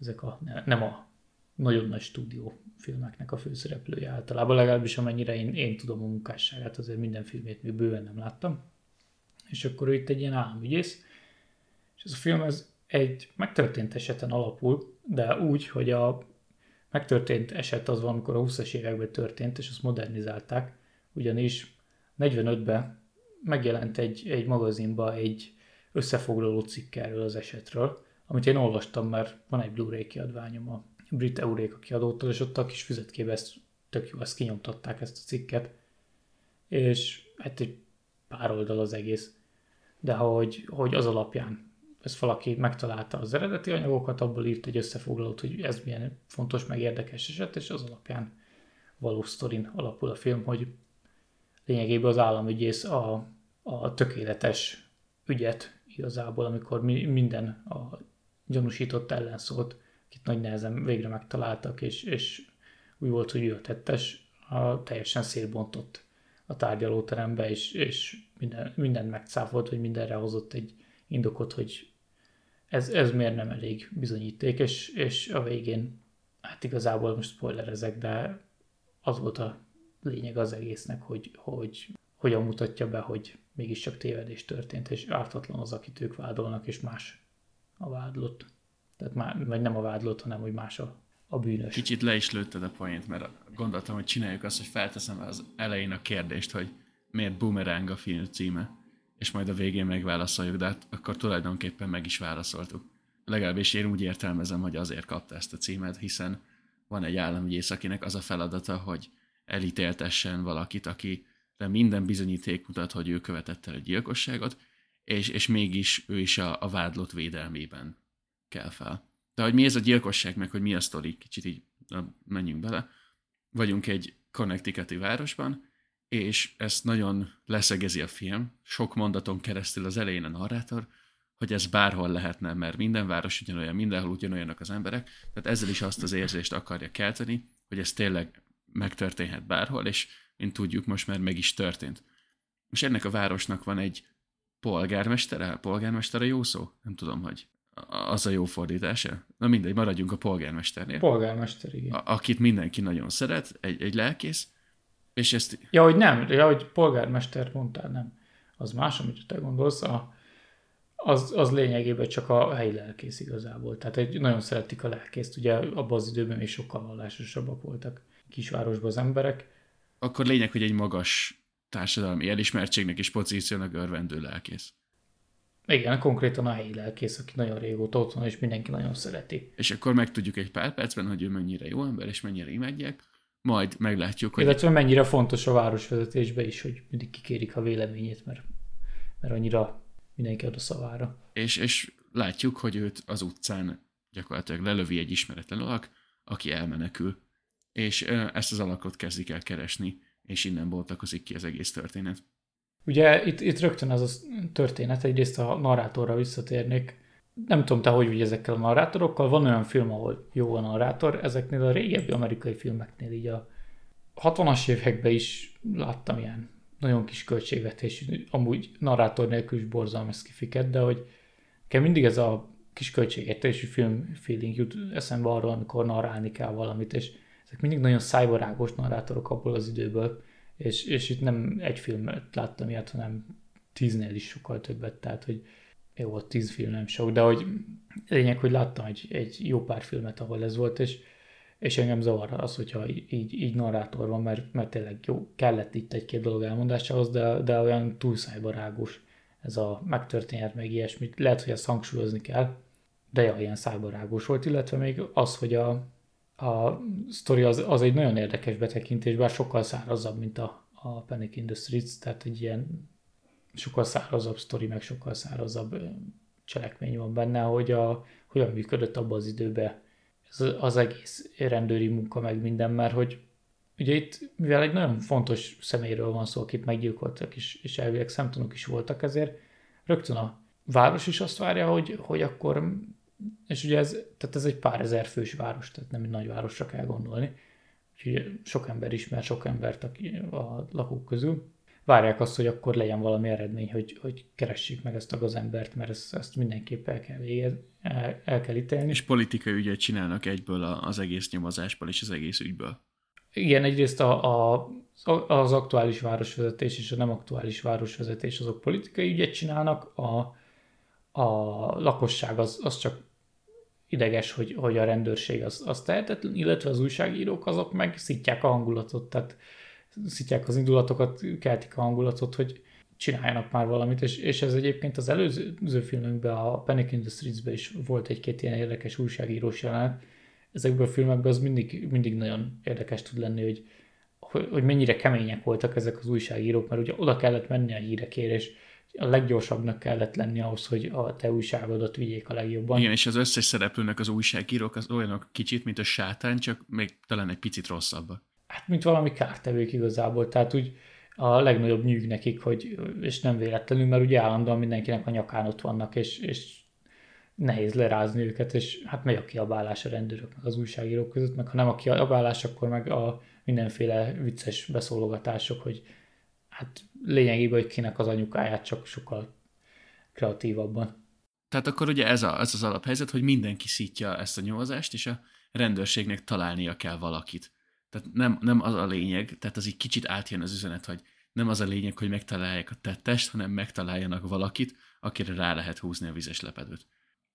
ezek a, nem a nagyon nagy stúdió filmeknek a főszereplője általában, legalábbis amennyire én, én tudom a munkásságát, azért minden filmét még bőven nem láttam. És akkor ő itt egy ilyen államügyész, és ez a film ez egy megtörtént eseten alapul, de úgy, hogy a megtörtént eset az van, amikor a 20-as években történt, és azt modernizálták, ugyanis 45-ben megjelent egy, egy magazinba egy összefoglaló cikk erről az esetről, amit én olvastam, mert van egy Blu-ray kiadványom a brit Euréka kiadótól, és ott a kis füzetkébe ezt tök jó, ezt kinyomtatták ezt a cikket, és hát egy pár oldal az egész, de hogy, hogy az alapján ezt valaki megtalálta az eredeti anyagokat, abból írt egy összefoglalót, hogy ez milyen fontos, meg érdekes eset, és az alapján valós sztorin alapul a film, hogy lényegében az államügyész a, a tökéletes ügyet igazából, amikor mi, minden a gyanúsított ellen szólt, akit nagy nehezen végre megtaláltak, és, és úgy volt, hogy ő a tettes, a teljesen szélbontott a tárgyalóterembe, és, és minden, mindent megcáfolt, hogy mindenre hozott egy indokot, hogy ez, ez miért nem elég bizonyíték, és, és a végén, hát igazából most spoilerezek, de az volt a lényeg az egésznek, hogy, hogy hogyan mutatja be, hogy mégiscsak tévedés történt, és ártatlan az, akit ők vádolnak, és más a vádlott. Tehát már, vagy nem a vádlott, hanem hogy más a, a bűnös. Kicsit le is lőtted a point, mert gondoltam, hogy csináljuk azt, hogy felteszem az elején a kérdést, hogy miért Boomerang a film címe, és majd a végén megválaszoljuk, de hát akkor tulajdonképpen meg is válaszoltuk. Legalábbis én úgy értelmezem, hogy azért kapta ezt a címet, hiszen van egy államügyész, akinek az a feladata, hogy elítéltessen valakit, aki de minden bizonyíték mutat, hogy ő követett el egy gyilkosságot, és, és mégis ő is a, a vádlott védelmében kell fel. De hogy mi ez a gyilkosság, meg hogy mi a sztori, kicsit így menjünk bele. Vagyunk egy Connecticuti városban, és ezt nagyon leszegezi a film, sok mondaton keresztül az elején a narrátor, hogy ez bárhol lehetne, mert minden város ugyanolyan, mindenhol ugyanolyanak az emberek, tehát ezzel is azt az érzést akarja kelteni, hogy ez tényleg megtörténhet bárhol, és mint tudjuk, most már meg is történt. És ennek a városnak van egy polgármestere, polgármestere jó szó? Nem tudom, hogy az a jó fordítása. Na mindegy, maradjunk a polgármesternél. Polgármester, igen. A, akit mindenki nagyon szeret, egy, egy lelkész, és ezt... Ja, hogy nem, ja, hogy polgármester mondtál, nem. Az más, amit te gondolsz, a, az, az lényegében csak a helyi lelkész igazából. Tehát egy, nagyon szeretik a lelkészt, ugye abban az időben még sokkal vallásosabbak voltak kisvárosban az emberek. Akkor lényeg, hogy egy magas társadalmi elismertségnek és pozíciónak örvendő lelkész. Igen, konkrétan a helyi lelkész, aki nagyon régóta ott van, és mindenki nagyon szereti. És akkor megtudjuk egy pár percben, hogy ő mennyire jó ember, és mennyire imádják, majd meglátjuk, hogy... Illetve mennyire fontos a városvezetésbe is, hogy mindig kikérik a véleményét, mert, mert annyira mindenki ad a szavára. És, és látjuk, hogy őt az utcán gyakorlatilag lelövi egy ismeretlen alak, aki elmenekül. És ezt az alakot kezdik el keresni, és innen boltakozik ki az egész történet. Ugye itt, itt rögtön az a történet, egyrészt a narrátorra visszatérnék. Nem tudom te, hogy úgy ezekkel a narrátorokkal. Van olyan film, ahol jó a narrátor, ezeknél a régebbi amerikai filmeknél így a 60-as években is láttam ilyen nagyon kis költségvetésű, amúgy narrátor nélkül is borzalmas kifiket, de hogy kell mindig ez a kis költségvetésű film feeling jut eszembe arról, amikor narrálni kell valamit, és ezek mindig nagyon szájbarágos narrátorok abból az időből, és, és itt nem egy filmet láttam ilyet, hanem tíznél is sokkal többet, tehát hogy jó, volt tíz film nem sok, de hogy lényeg, hogy láttam egy, egy jó pár filmet, ahol ez volt, és, és engem zavar az, hogyha így, így narrátor van, mert, mert tényleg jó, kellett itt egy-két dolog elmondásához, de, de olyan túlszájbarágos ez a megtörténhet meg ilyesmit. Lehet, hogy ezt hangsúlyozni kell, de ja, ilyen szájbarágos volt, illetve még az, hogy a, a sztori az, az egy nagyon érdekes betekintés, bár sokkal szárazabb, mint a, a Panic in the Streets, tehát egy ilyen sokkal szárazabb sztori, meg sokkal szárazabb cselekmény van benne, hogy a, hogyan működött abban az időben ez az egész rendőri munka, meg minden, mert hogy ugye itt, mivel egy nagyon fontos személyről van szó, akit meggyilkoltak, és, és elvileg szemtanúk is voltak, ezért rögtön a város is azt várja, hogy, hogy akkor és ugye ez, tehát ez egy pár ezer fős város, tehát nem egy nagy városra kell gondolni. úgyhogy sok ember ismer sok embert a lakók közül. Várják azt, hogy akkor legyen valami eredmény, hogy, hogy keressék meg ezt a gazembert, mert ezt, ezt mindenképp el kell, végez, el, el kell ítélni. És politikai ügyet csinálnak egyből az egész nyomozásból és az egész ügyből. Igen, egyrészt a, a, az aktuális városvezetés és a nem aktuális városvezetés azok politikai ügyet csinálnak, a, a lakosság az, az csak ideges, hogy, hogy a rendőrség az, az tehetetlen, illetve az újságírók azok meg szítják a hangulatot, tehát szítják az indulatokat, keltik a hangulatot, hogy csináljanak már valamit, és, és ez egyébként az előző filmünkben, a Panic in the Streets-ben is volt egy-két ilyen érdekes újságírós jelenet. Ezekből a filmekben az mindig, mindig nagyon érdekes tud lenni, hogy, hogy mennyire kemények voltak ezek az újságírók, mert ugye oda kellett menni a hírekért, és a leggyorsabbnak kellett lenni ahhoz, hogy a te újságodat vigyék a legjobban. Igen, és az összes szereplőnek az újságírók az olyanok kicsit, mint a sátán, csak még talán egy picit rosszabbak. Hát, mint valami kártevők igazából, tehát úgy a legnagyobb nyűg nekik, hogy, és nem véletlenül, mert ugye állandóan mindenkinek a nyakán ott vannak, és, és nehéz lerázni őket, és hát megy a kiabálás a rendőröknek az újságírók között, meg ha nem a kiabálás, akkor meg a mindenféle vicces beszólogatások, hogy hát lényegében, hogy kinek az anyukáját, csak sokkal kreatívabban. Tehát akkor ugye ez, a, ez az alaphelyzet, hogy mindenki szítja ezt a nyomozást, és a rendőrségnek találnia kell valakit. Tehát nem, nem az a lényeg, tehát az így kicsit átjön az üzenet, hogy nem az a lényeg, hogy megtalálják a tettest, hanem megtaláljanak valakit, akire rá lehet húzni a vizes lepedőt.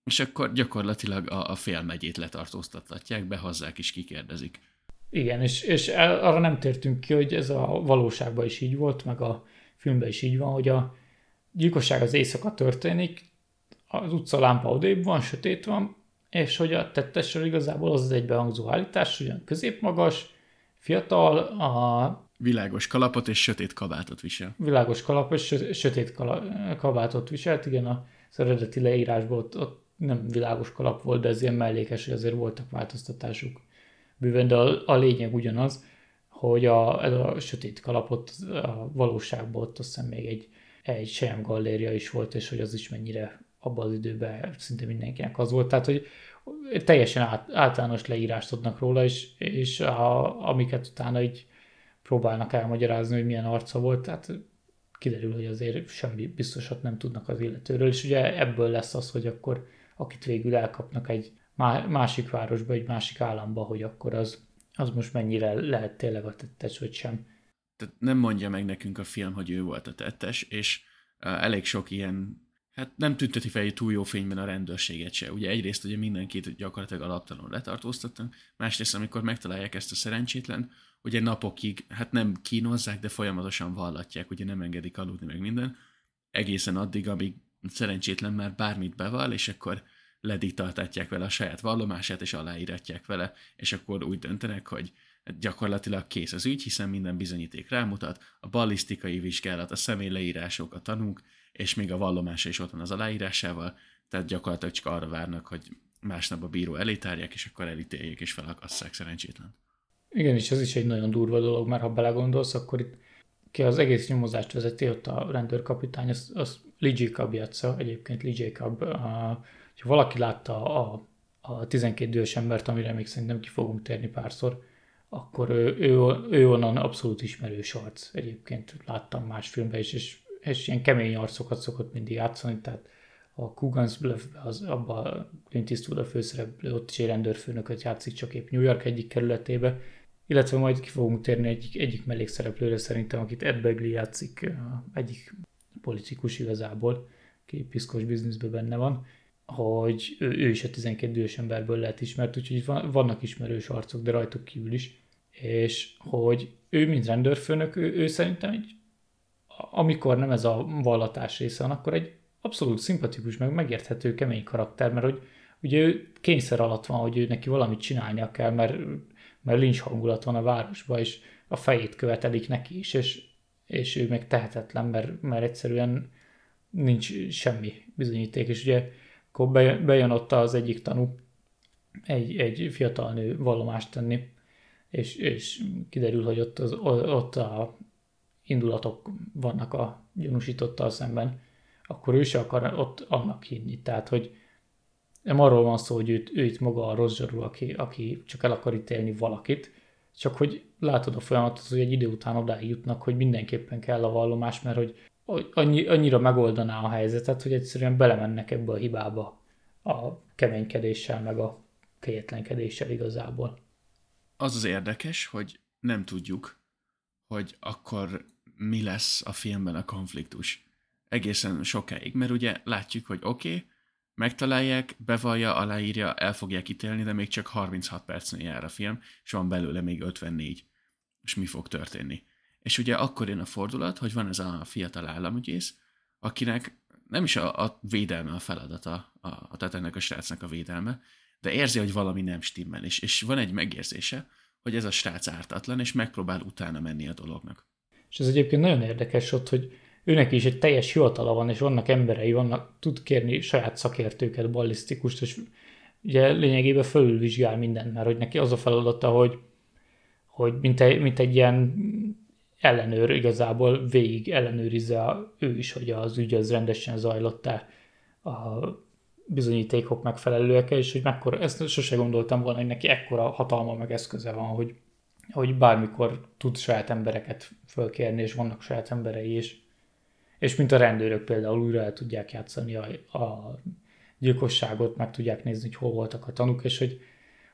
És akkor gyakorlatilag a, a fél megyét letartóztatják, behozzák és kikérdezik. Igen, és, és arra nem tértünk ki, hogy ez a valóságban is így volt, meg a filmben is így van, hogy a gyilkosság az éjszaka történik, az utca lámpa odébb van, sötét van, és hogy a tettesről igazából az az egybehangzó állítás, hogy olyan középmagas, fiatal, a... Világos kalapot és sötét kabátot visel. Világos kalap és sötét kabátot viselt, igen, az eredeti leírásból ott, ott nem világos kalap volt, de ez ilyen mellékes, hogy azért voltak változtatásuk bőven, de a, a lényeg ugyanaz, hogy a, ez a sötét kalapot a valóságban ott azt hiszem még egy, egy sejem galléria is volt, és hogy az is mennyire abban az időben szinte mindenkinek az volt. Tehát, hogy teljesen át, általános leírást adnak róla, és, és a, amiket utána így próbálnak elmagyarázni, hogy milyen arca volt, tehát kiderül, hogy azért semmi biztosat nem tudnak az illetőről, és ugye ebből lesz az, hogy akkor akit végül elkapnak egy másik városba, egy másik államba, hogy akkor az, az most mennyire lehet tényleg a tettes, vagy sem. Tehát nem mondja meg nekünk a film, hogy ő volt a tettes, és uh, elég sok ilyen hát nem tünteti fel túl jó fényben a rendőrséget se. Ugye egyrészt ugye mindenkit gyakorlatilag alaptalanul letartóztatnak, másrészt amikor megtalálják ezt a szerencsétlen, ugye napokig, hát nem kínozzák, de folyamatosan vallatják, ugye nem engedik aludni meg minden, egészen addig, amíg szerencsétlen már bármit beval, és akkor lediktatják vele a saját vallomását, és aláíratják vele, és akkor úgy döntenek, hogy gyakorlatilag kész az ügy, hiszen minden bizonyíték rámutat, a ballisztikai vizsgálat, a személyleírások, a tanúk, és még a vallomása is ott van az aláírásával, tehát gyakorlatilag csak arra várnak, hogy másnap a bíró elé tárják, és akkor elítéljék és felakasszák szerencsétlen. Igen, és ez is egy nagyon durva dolog, mert ha belegondolsz, akkor itt ki az egész nyomozást vezeti, ott a rendőrkapitány, az, az Lee Jacob játsza, egyébként Lee Jacob, a, ha valaki látta a, a 12 idős embert, amire még szerintem ki fogunk térni párszor, akkor ő, ő, ő onnan abszolút ismerős arc. Egyébként láttam más filmben is, és és ilyen kemény arcokat szokott mindig játszani, tehát a Coogan's Bluff, az, abban Clint Eastwood a főszereplő, ott is egy rendőrfőnököt játszik, csak épp New York egyik kerületébe, illetve majd ki fogunk térni egyik, egyik mellékszereplőre szerintem, akit Ed Begley játszik, egyik politikus igazából, aki piszkos bizniszben benne van, hogy ő, ő is a 12 idős emberből lehet ismert, úgyhogy vannak ismerős arcok, de rajtuk kívül is, és hogy ő, mint rendőrfőnök, ő, ő szerintem egy amikor nem ez a vallatás része van, akkor egy abszolút szimpatikus, meg megérthető, kemény karakter, mert hogy ugye ő kényszer alatt van, hogy ő neki valamit csinálnia kell, mert, mert lincs hangulat van a városban, és a fejét követelik neki is, és, és ő meg tehetetlen, mert, mert egyszerűen nincs semmi bizonyíték, és ugye akkor bejön ott az egyik tanú, egy, egy fiatal nő vallomást tenni, és, és kiderül, hogy ott, az, ott a indulatok vannak a gyanúsítottal szemben, akkor ő se akar ott annak hinni. Tehát, hogy nem arról van szó, hogy őt, ő itt maga a rossz zsarú, aki, aki csak el akar ítélni valakit, csak hogy látod a folyamatot, hogy egy idő után odáig jutnak, hogy mindenképpen kell a vallomás, mert hogy annyi, annyira megoldaná a helyzetet, hogy egyszerűen belemennek ebbe a hibába a keménykedéssel, meg a kegyetlenkedéssel igazából. Az az érdekes, hogy nem tudjuk, hogy akkor mi lesz a filmben a konfliktus. Egészen sokáig, mert ugye látjuk, hogy oké, okay, megtalálják, bevallja, aláírja, el fogják ítélni, de még csak 36 percnél jár a film, és van belőle még 54. És mi fog történni? És ugye akkor jön a fordulat, hogy van ez a fiatal államügyész, akinek nem is a, a védelme a feladata, a, a, tehát ennek a srácnak a védelme, de érzi, hogy valami nem stimmel, és, és van egy megérzése, hogy ez a srác ártatlan, és megpróbál utána menni a dolognak. És ez egyébként nagyon érdekes ott, hogy őnek is egy teljes hivatala van, és vannak emberei, vannak, tud kérni saját szakértőket, ballisztikust, és ugye lényegében fölülvizsgál mindent, mert hogy neki az a feladata, hogy, hogy mint, egy, mint egy ilyen ellenőr igazából végig ellenőrizze ő is, hogy az ügy az rendesen zajlott-e, a bizonyítékok megfelelőek és hogy mekkora, ezt sose gondoltam volna, hogy neki ekkora hatalma meg eszköze van, hogy, hogy bármikor tud saját embereket fölkérni, és vannak saját emberei is. És mint a rendőrök például újra el tudják játszani a, a gyilkosságot, meg tudják nézni, hogy hol voltak a tanúk, és hogy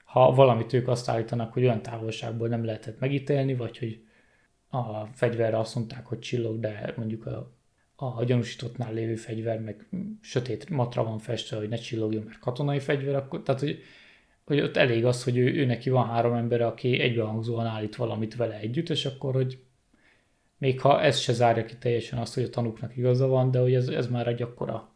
ha valamit ők azt állítanak, hogy olyan távolságból nem lehetett megítélni, vagy hogy a fegyverre azt mondták, hogy csillog, de mondjuk a, a gyanúsítottnál lévő fegyver meg sötét matra van festve, hogy ne csillogjon, mert katonai fegyver, akkor, tehát hogy, hogy ott elég az, hogy ő, ő neki van három ember, aki egybehangzóan állít valamit vele együtt, és akkor, hogy még ha ez se zárja ki teljesen azt, hogy a tanúknak igaza van, de hogy ez, ez már egy akkora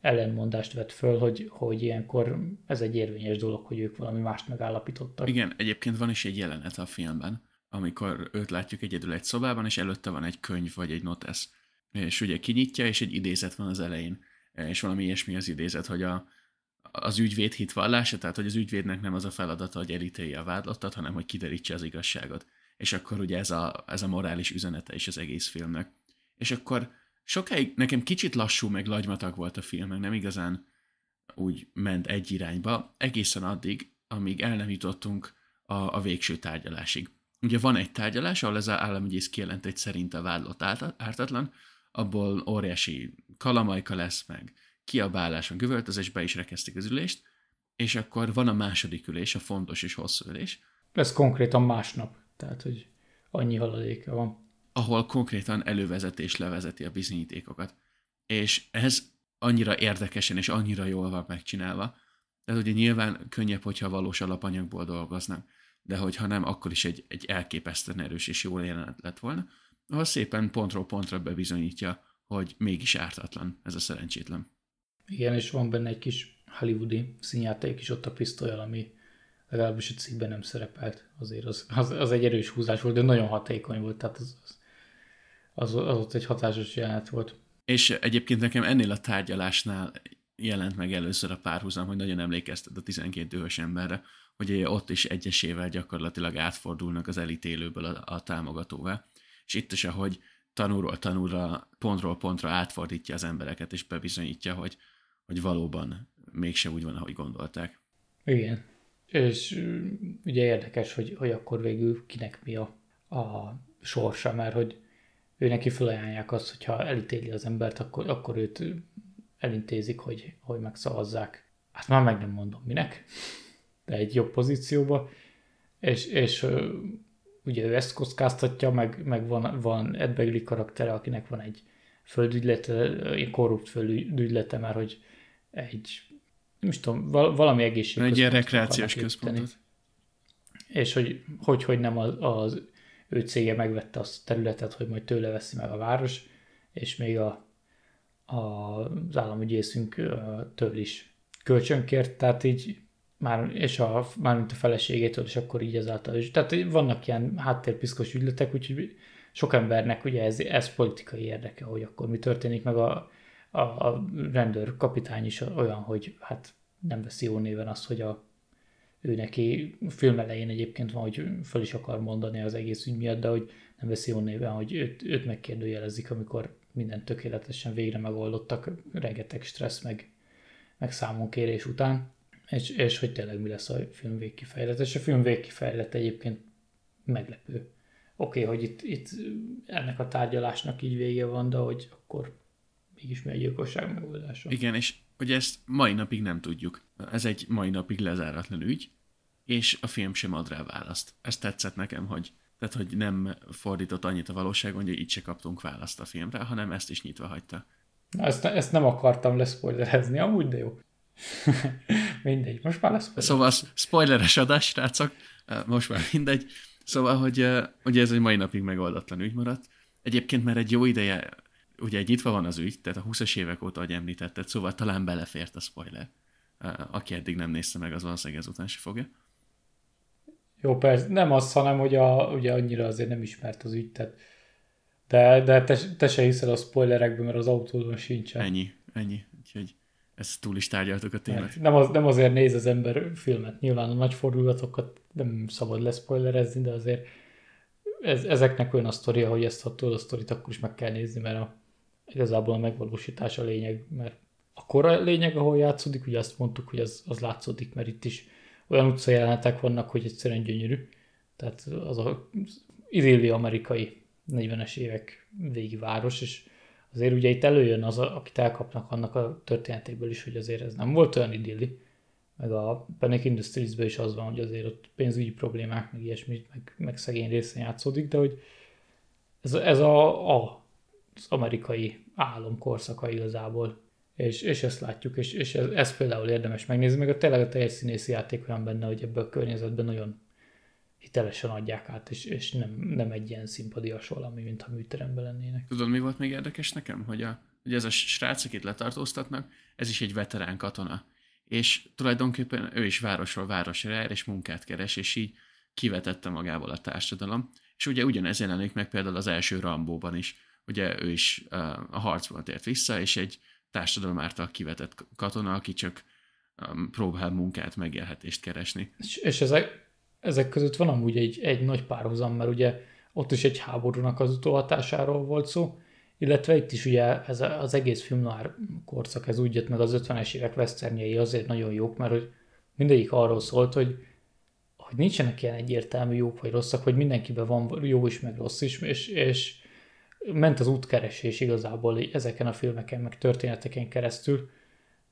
ellenmondást vett föl, hogy, hogy ilyenkor ez egy érvényes dolog, hogy ők valami mást megállapítottak. Igen, egyébként van is egy jelenet a filmben, amikor őt látjuk egyedül egy szobában, és előtte van egy könyv vagy egy notesz. És ugye kinyitja, és egy idézet van az elején. És valami ilyesmi az idézet, hogy a, az ügyvéd hitvallása, tehát hogy az ügyvédnek nem az a feladata, hogy elítélje a vádlottat, hanem hogy kiderítse az igazságot. És akkor ugye ez a, ez a morális üzenete is az egész filmnek. És akkor sokáig nekem kicsit lassú, meg lagymatag volt a film, meg nem igazán úgy ment egy irányba, egészen addig, amíg el nem jutottunk a, a végső tárgyalásig. Ugye van egy tárgyalás, ahol ez az államügyész kijelent, hogy szerint a vádlott ártatlan, abból óriási kalamajka lesz, meg kiabálás, meg üvöltözés, be is rekeztik az ülést, és akkor van a második ülés, a fontos és hosszú ülés. Ez konkrétan másnap, tehát hogy annyi haladéka van. Ahol konkrétan elővezetés levezeti a bizonyítékokat. És ez annyira érdekesen és annyira jól van megcsinálva. Tehát ugye nyilván könnyebb, hogyha valós alapanyagból dolgoznak de hogyha nem, akkor is egy, egy elképesztően erős és jó jelenet lett volna, ahol szépen pontról pontra bebizonyítja, hogy mégis ártatlan ez a szerencsétlen. Igen, és van benne egy kis hollywoodi színjáték is ott a pisztolyal, ami legalábbis a cikkben nem szerepelt. Azért az, az, az egy erős húzás volt, de nagyon hatékony volt, tehát az, az, az, az ott egy hatásos jelenet volt. És egyébként nekem ennél a tárgyalásnál jelent meg először a párhuzam, hogy nagyon emlékeztet a 12 dühös emberre, hogy ott is egyesével gyakorlatilag átfordulnak az elítélőből a, a támogatóvá. És itt is, ahogy tanulról tanulra, pontról pontra átfordítja az embereket, és bebizonyítja, hogy, hogy valóban mégse úgy van, ahogy gondolták. Igen. És ugye érdekes, hogy, hogy akkor végül kinek mi a, a sorsa, mert hogy ő neki felajánlják azt, hogyha elítéli az embert, akkor, akkor őt elintézik, hogy, hogy megszavazzák. Hát már meg nem mondom minek egy jobb pozícióba, és, és ugye ő ezt kockáztatja, meg, meg van, van Ed Begley karaktere, akinek van egy földügylete, korrupt földügylete, mert hogy egy, nem is tudom, valami egészség. Egy ilyen rekreációs központot. És hogy, hogy, hogy nem az, az ő cége megvette azt a területet, hogy majd tőle veszi meg a város, és még a, a, az államügyészünk től is kölcsönkért, tehát így már, és a, mármint a feleségétől, és akkor így ezáltal is. Tehát vannak ilyen háttérpiszkos ügyletek, úgyhogy sok embernek ugye ez, ez politikai érdeke, hogy akkor mi történik, meg a, a, a rendőr kapitány is olyan, hogy hát nem veszi jó néven azt, hogy a, ő neki film elején egyébként van, hogy föl is akar mondani az egész ügy miatt, de hogy nem veszi jó néven, hogy őt, őt megkérdőjelezik, amikor minden tökéletesen végre megoldottak, rengeteg stressz meg, meg számonkérés után és, és hogy tényleg mi lesz a film végkifejlet. És a film végkifejlet egyébként meglepő. Oké, okay, hogy itt, itt ennek a tárgyalásnak így vége van, de hogy akkor mégis mi a gyilkosság megoldása. Igen, és hogy ezt mai napig nem tudjuk. Ez egy mai napig lezáratlan ügy, és a film sem ad rá választ. Ez tetszett nekem, hogy tehát, hogy nem fordított annyit a valóságon, hogy így se kaptunk választ a filmre, hanem ezt is nyitva hagyta. Na, ezt, ezt nem akartam leszpoilerezni, amúgy, de jó. mindegy, most már lesz. Szóval spoileres adás, srácok, most már mindegy. Szóval, hogy ugye ez egy mai napig megoldatlan ügy maradt. Egyébként már egy jó ideje, ugye nyitva van az ügy, tehát a 20-as évek óta, ahogy említetted, szóval talán belefért a spoiler. Aki eddig nem nézte meg, az valószínűleg ezután se fogja. Jó, persze, nem az, hanem hogy a, ugye annyira azért nem ismert az ügy, tehát de, de te, te se hiszel a spoilerekben, mert az autódon sincsen. Ennyi, ennyi. Ezt túl is tárgyaltuk a témát. Nem, az, nem azért néz az ember filmet, nyilván a nagy fordulatokat nem szabad leszpoilerezni, de azért ez, ezeknek olyan a sztoria, hogy ezt ha a sztorit, akkor is meg kell nézni, mert a, igazából a megvalósítás a lényeg, mert akkor a lényeg, ahol játszódik, ugye azt mondtuk, hogy az, az látszódik, mert itt is olyan utcajelenetek vannak, hogy egyszerűen gyönyörű. Tehát az a idilli amerikai 40-es évek végi város, és azért ugye itt előjön az, akit elkapnak annak a történetéből is, hogy azért ez nem volt olyan idilli, meg a Panic industries is az van, hogy azért ott pénzügyi problémák, meg ilyesmi, meg, meg szegény részen játszódik, de hogy ez, ez a, a, az amerikai álom korszaka igazából, és, és ezt látjuk, és, és ez, ez például érdemes megnézni, meg a tényleg a teljes színészi játék olyan benne, hogy ebből a környezetben nagyon hitelesen adják át, és, és nem, nem egy ilyen szimpadias valami, mintha műteremben lennének. Tudod, mi volt még érdekes nekem? Hogy, a, hogy ez a srác, akit letartóztatnak, ez is egy veterán katona. És tulajdonképpen ő is városról városra jár, és munkát keres, és így kivetette magából a társadalom. És ugye ugyanez jelenik meg például az első Rambóban is. Ugye ő is a harcban tért vissza, és egy társadalom által kivetett katona, aki csak próbál munkát, megélhetést keresni. És, és ezek, ezek között van amúgy egy, egy nagy párhuzam, mert ugye ott is egy háborúnak az utóhatásáról volt szó, illetve itt is ugye ez az egész filmnár korszak, ez úgy jött meg az 50-es évek westernjei azért nagyon jók, mert hogy mindegyik arról szólt, hogy, hogy nincsenek ilyen egyértelmű jók vagy rosszak, hogy mindenkiben van jó is, meg rossz is, és, és ment az útkeresés igazából ezeken a filmeken, meg történeteken keresztül,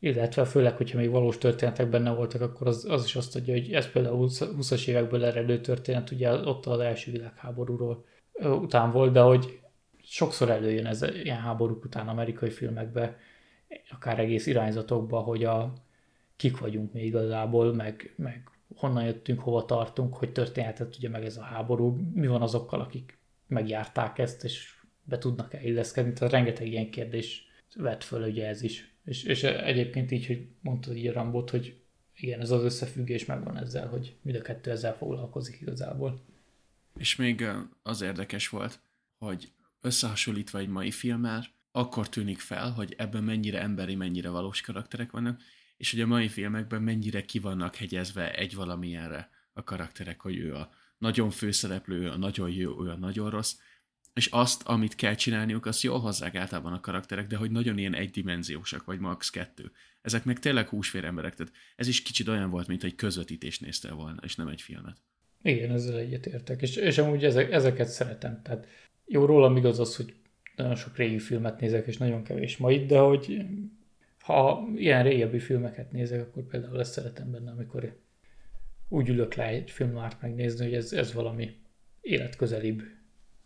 illetve főleg, hogyha még valós történetek benne voltak, akkor az, az is azt adja, hogy ez például 20-as évekből eredő történet, ugye ott az első világháborúról után volt, de hogy sokszor előjön ez ilyen háborúk után amerikai filmekbe, akár egész irányzatokba, hogy a kik vagyunk mi igazából, meg, meg honnan jöttünk, hova tartunk, hogy történhetett ugye meg ez a háború, mi van azokkal, akik megjárták ezt, és be tudnak-e illeszkedni, tehát rengeteg ilyen kérdés vett föl ugye ez is. És, és egyébként így, hogy mondtad így a Rambot, hogy igen, ez az összefüggés megvan ezzel, hogy mind a kettő ezzel foglalkozik igazából. És még az érdekes volt, hogy összehasonlítva egy mai filmmel, akkor tűnik fel, hogy ebben mennyire emberi, mennyire valós karakterek vannak, és hogy a mai filmekben mennyire ki vannak hegyezve egy valamilyenre a karakterek, hogy ő a nagyon főszereplő, a nagyon jó, ő a nagyon rossz, és azt, amit kell csinálniuk, azt jól hozzák általában a karakterek, de hogy nagyon ilyen egydimenziósak, vagy max. kettő. Ezek meg tényleg húsvér emberek, tehát ez is kicsit olyan volt, mint egy közvetítést néztél volna, és nem egy filmet. Igen, ezzel egyetértek, és, és amúgy ezek, ezeket szeretem, tehát jó rólam igaz az, hogy nagyon sok régi filmet nézek, és nagyon kevés ma itt, de hogy ha ilyen régebbi filmeket nézek, akkor például ezt szeretem benne, amikor úgy ülök le egy filmárt megnézni, hogy ez, ez valami életközelibb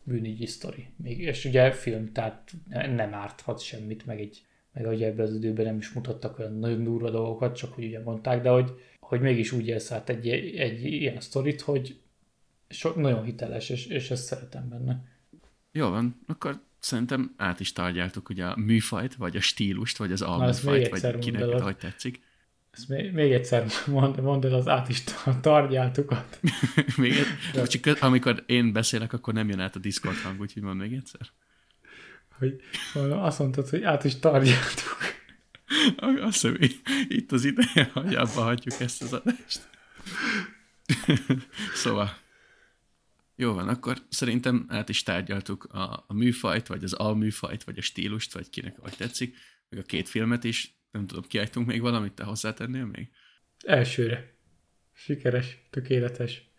bűnügyi sztori. Még, és ugye film, tehát nem árthat semmit, meg egy meg ugye ebben az időben nem is mutattak olyan nagyon durva dolgokat, csak hogy ugye mondták, de hogy, hogy mégis úgy élsz át egy, egy ilyen sztorit, hogy so, nagyon hiteles, és, és ezt szeretem benne. Jó van, akkor szerintem át is tárgyaltuk ugye a műfajt, vagy a stílust, vagy az alműfajt, vagy kinek, hogy tetszik. Ezt még, még egyszer mond, mondd el az át is targyáltukat. még, egy, csak amikor én beszélek, akkor nem jön át a Discord hang, úgyhogy mond még egyszer. Hogy azt mondtad, hogy át is targyáltuk. Azt hiszem, itt az ideje, hogy abba hagyjuk ezt az adást. szóval, jó van, akkor szerintem át is tárgyaltuk a, a műfajt, vagy az alműfajt, vagy a stílust, vagy kinek vagy tetszik, meg a két filmet is, nem tudom, kiálltunk még valamit, te hozzátennél még? Elsőre. Sikeres, tökéletes.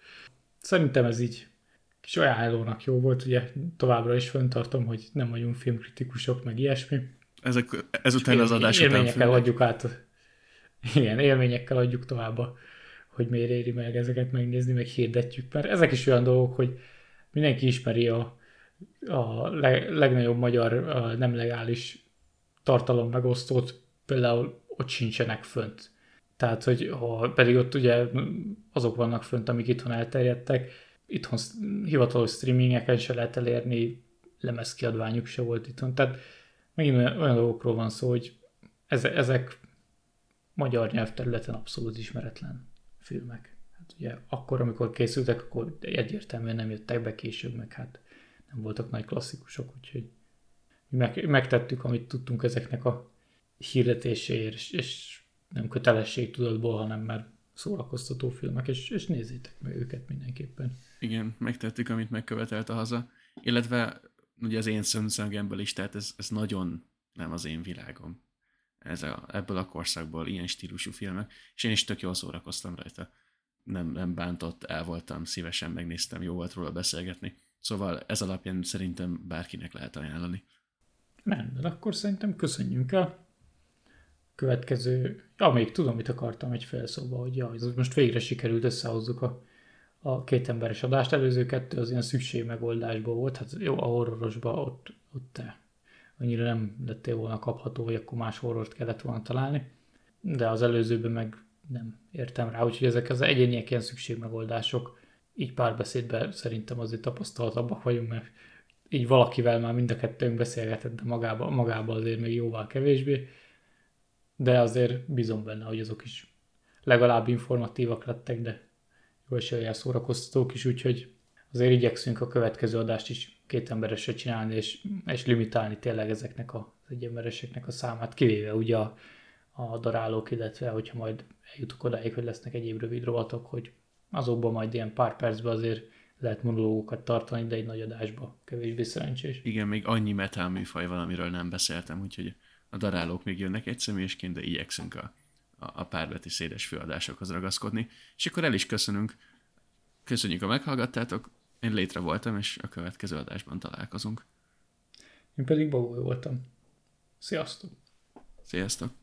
Szerintem ez így kis ajánlónak jó volt, ugye továbbra is föntartom, hogy nem vagyunk filmkritikusok, meg ilyesmi. Ezek, ezután az adás után Élményekkel adjuk át, igen, élményekkel adjuk tovább, hogy miért éri meg ezeket megnézni, meg hirdetjük, mert ezek is olyan dolgok, hogy mindenki ismeri a, a leg, legnagyobb magyar a nem legális tartalom megosztót, például ott sincsenek fönt. Tehát, hogy ha pedig ott ugye azok vannak fönt, amik itthon elterjedtek, itthon hivatalos streamingeken se lehet elérni, lemezkiadványuk se volt itthon. Tehát megint olyan dolgokról van szó, hogy ezek magyar nyelvterületen abszolút ismeretlen filmek. Hát ugye akkor, amikor készültek, akkor egyértelműen nem jöttek be később, meg hát nem voltak nagy klasszikusok, úgyhogy mi meg, megtettük, amit tudtunk ezeknek a hirdetéséért, és, és nem kötelességtudatból, hanem már szórakoztató filmek, és, és nézzétek meg őket mindenképpen. Igen, megtettük, amit megkövetelt a haza. Illetve ugye az én szemszögemből is, tehát ez, ez nagyon nem az én világom. Ez a, ebből a korszakból ilyen stílusú filmek, és én is tök jól szórakoztam rajta. Nem, nem bántott, el voltam, szívesen megnéztem, jó volt róla beszélgetni. Szóval ez alapján szerintem bárkinek lehet ajánlani. Rendben, akkor szerintem köszönjünk el. Következő, ja, még tudom, mit akartam egy felszóba, hogy ja, most végre sikerült összehozzuk a, a két emberes adást. Előző kettő az ilyen szükség megoldásból volt, hát jó, a horrorosba ott, ott te annyira nem lettél volna kapható, hogy akkor más horrort kellett volna találni, de az előzőben meg nem értem rá, úgyhogy ezek az egyéniek ilyen szükségmegoldások, így párbeszédben szerintem azért tapasztaltabbak vagyunk, mert így valakivel már mind a kettőnk beszélgetett, de magába, magába azért még jóval kevésbé, de azért bízom benne, hogy azok is legalább informatívak lettek, de jó eséllyel szórakoztatók is, úgyhogy azért igyekszünk a következő adást is két emberesre csinálni, és, és limitálni tényleg ezeknek az egyembereseknek a számát, kivéve ugye a, a darálók, illetve hogyha majd eljutok odáig, hogy lesznek egyéb rövid rovatok, hogy azokban majd ilyen pár percben azért lehet monológokat tartani, de egy nagy adásba kevésbé szerencsés. Igen, még annyi metal műfaj van, amiről nem beszéltem, úgyhogy a darálók még jönnek egy személyesként, de igyekszünk a, a, a párbeti széles főadásokhoz ragaszkodni. És akkor el is köszönünk. Köszönjük, a meghallgattátok. Én létre voltam, és a következő adásban találkozunk. Én pedig Bagó voltam. Sziasztok! Sziasztok!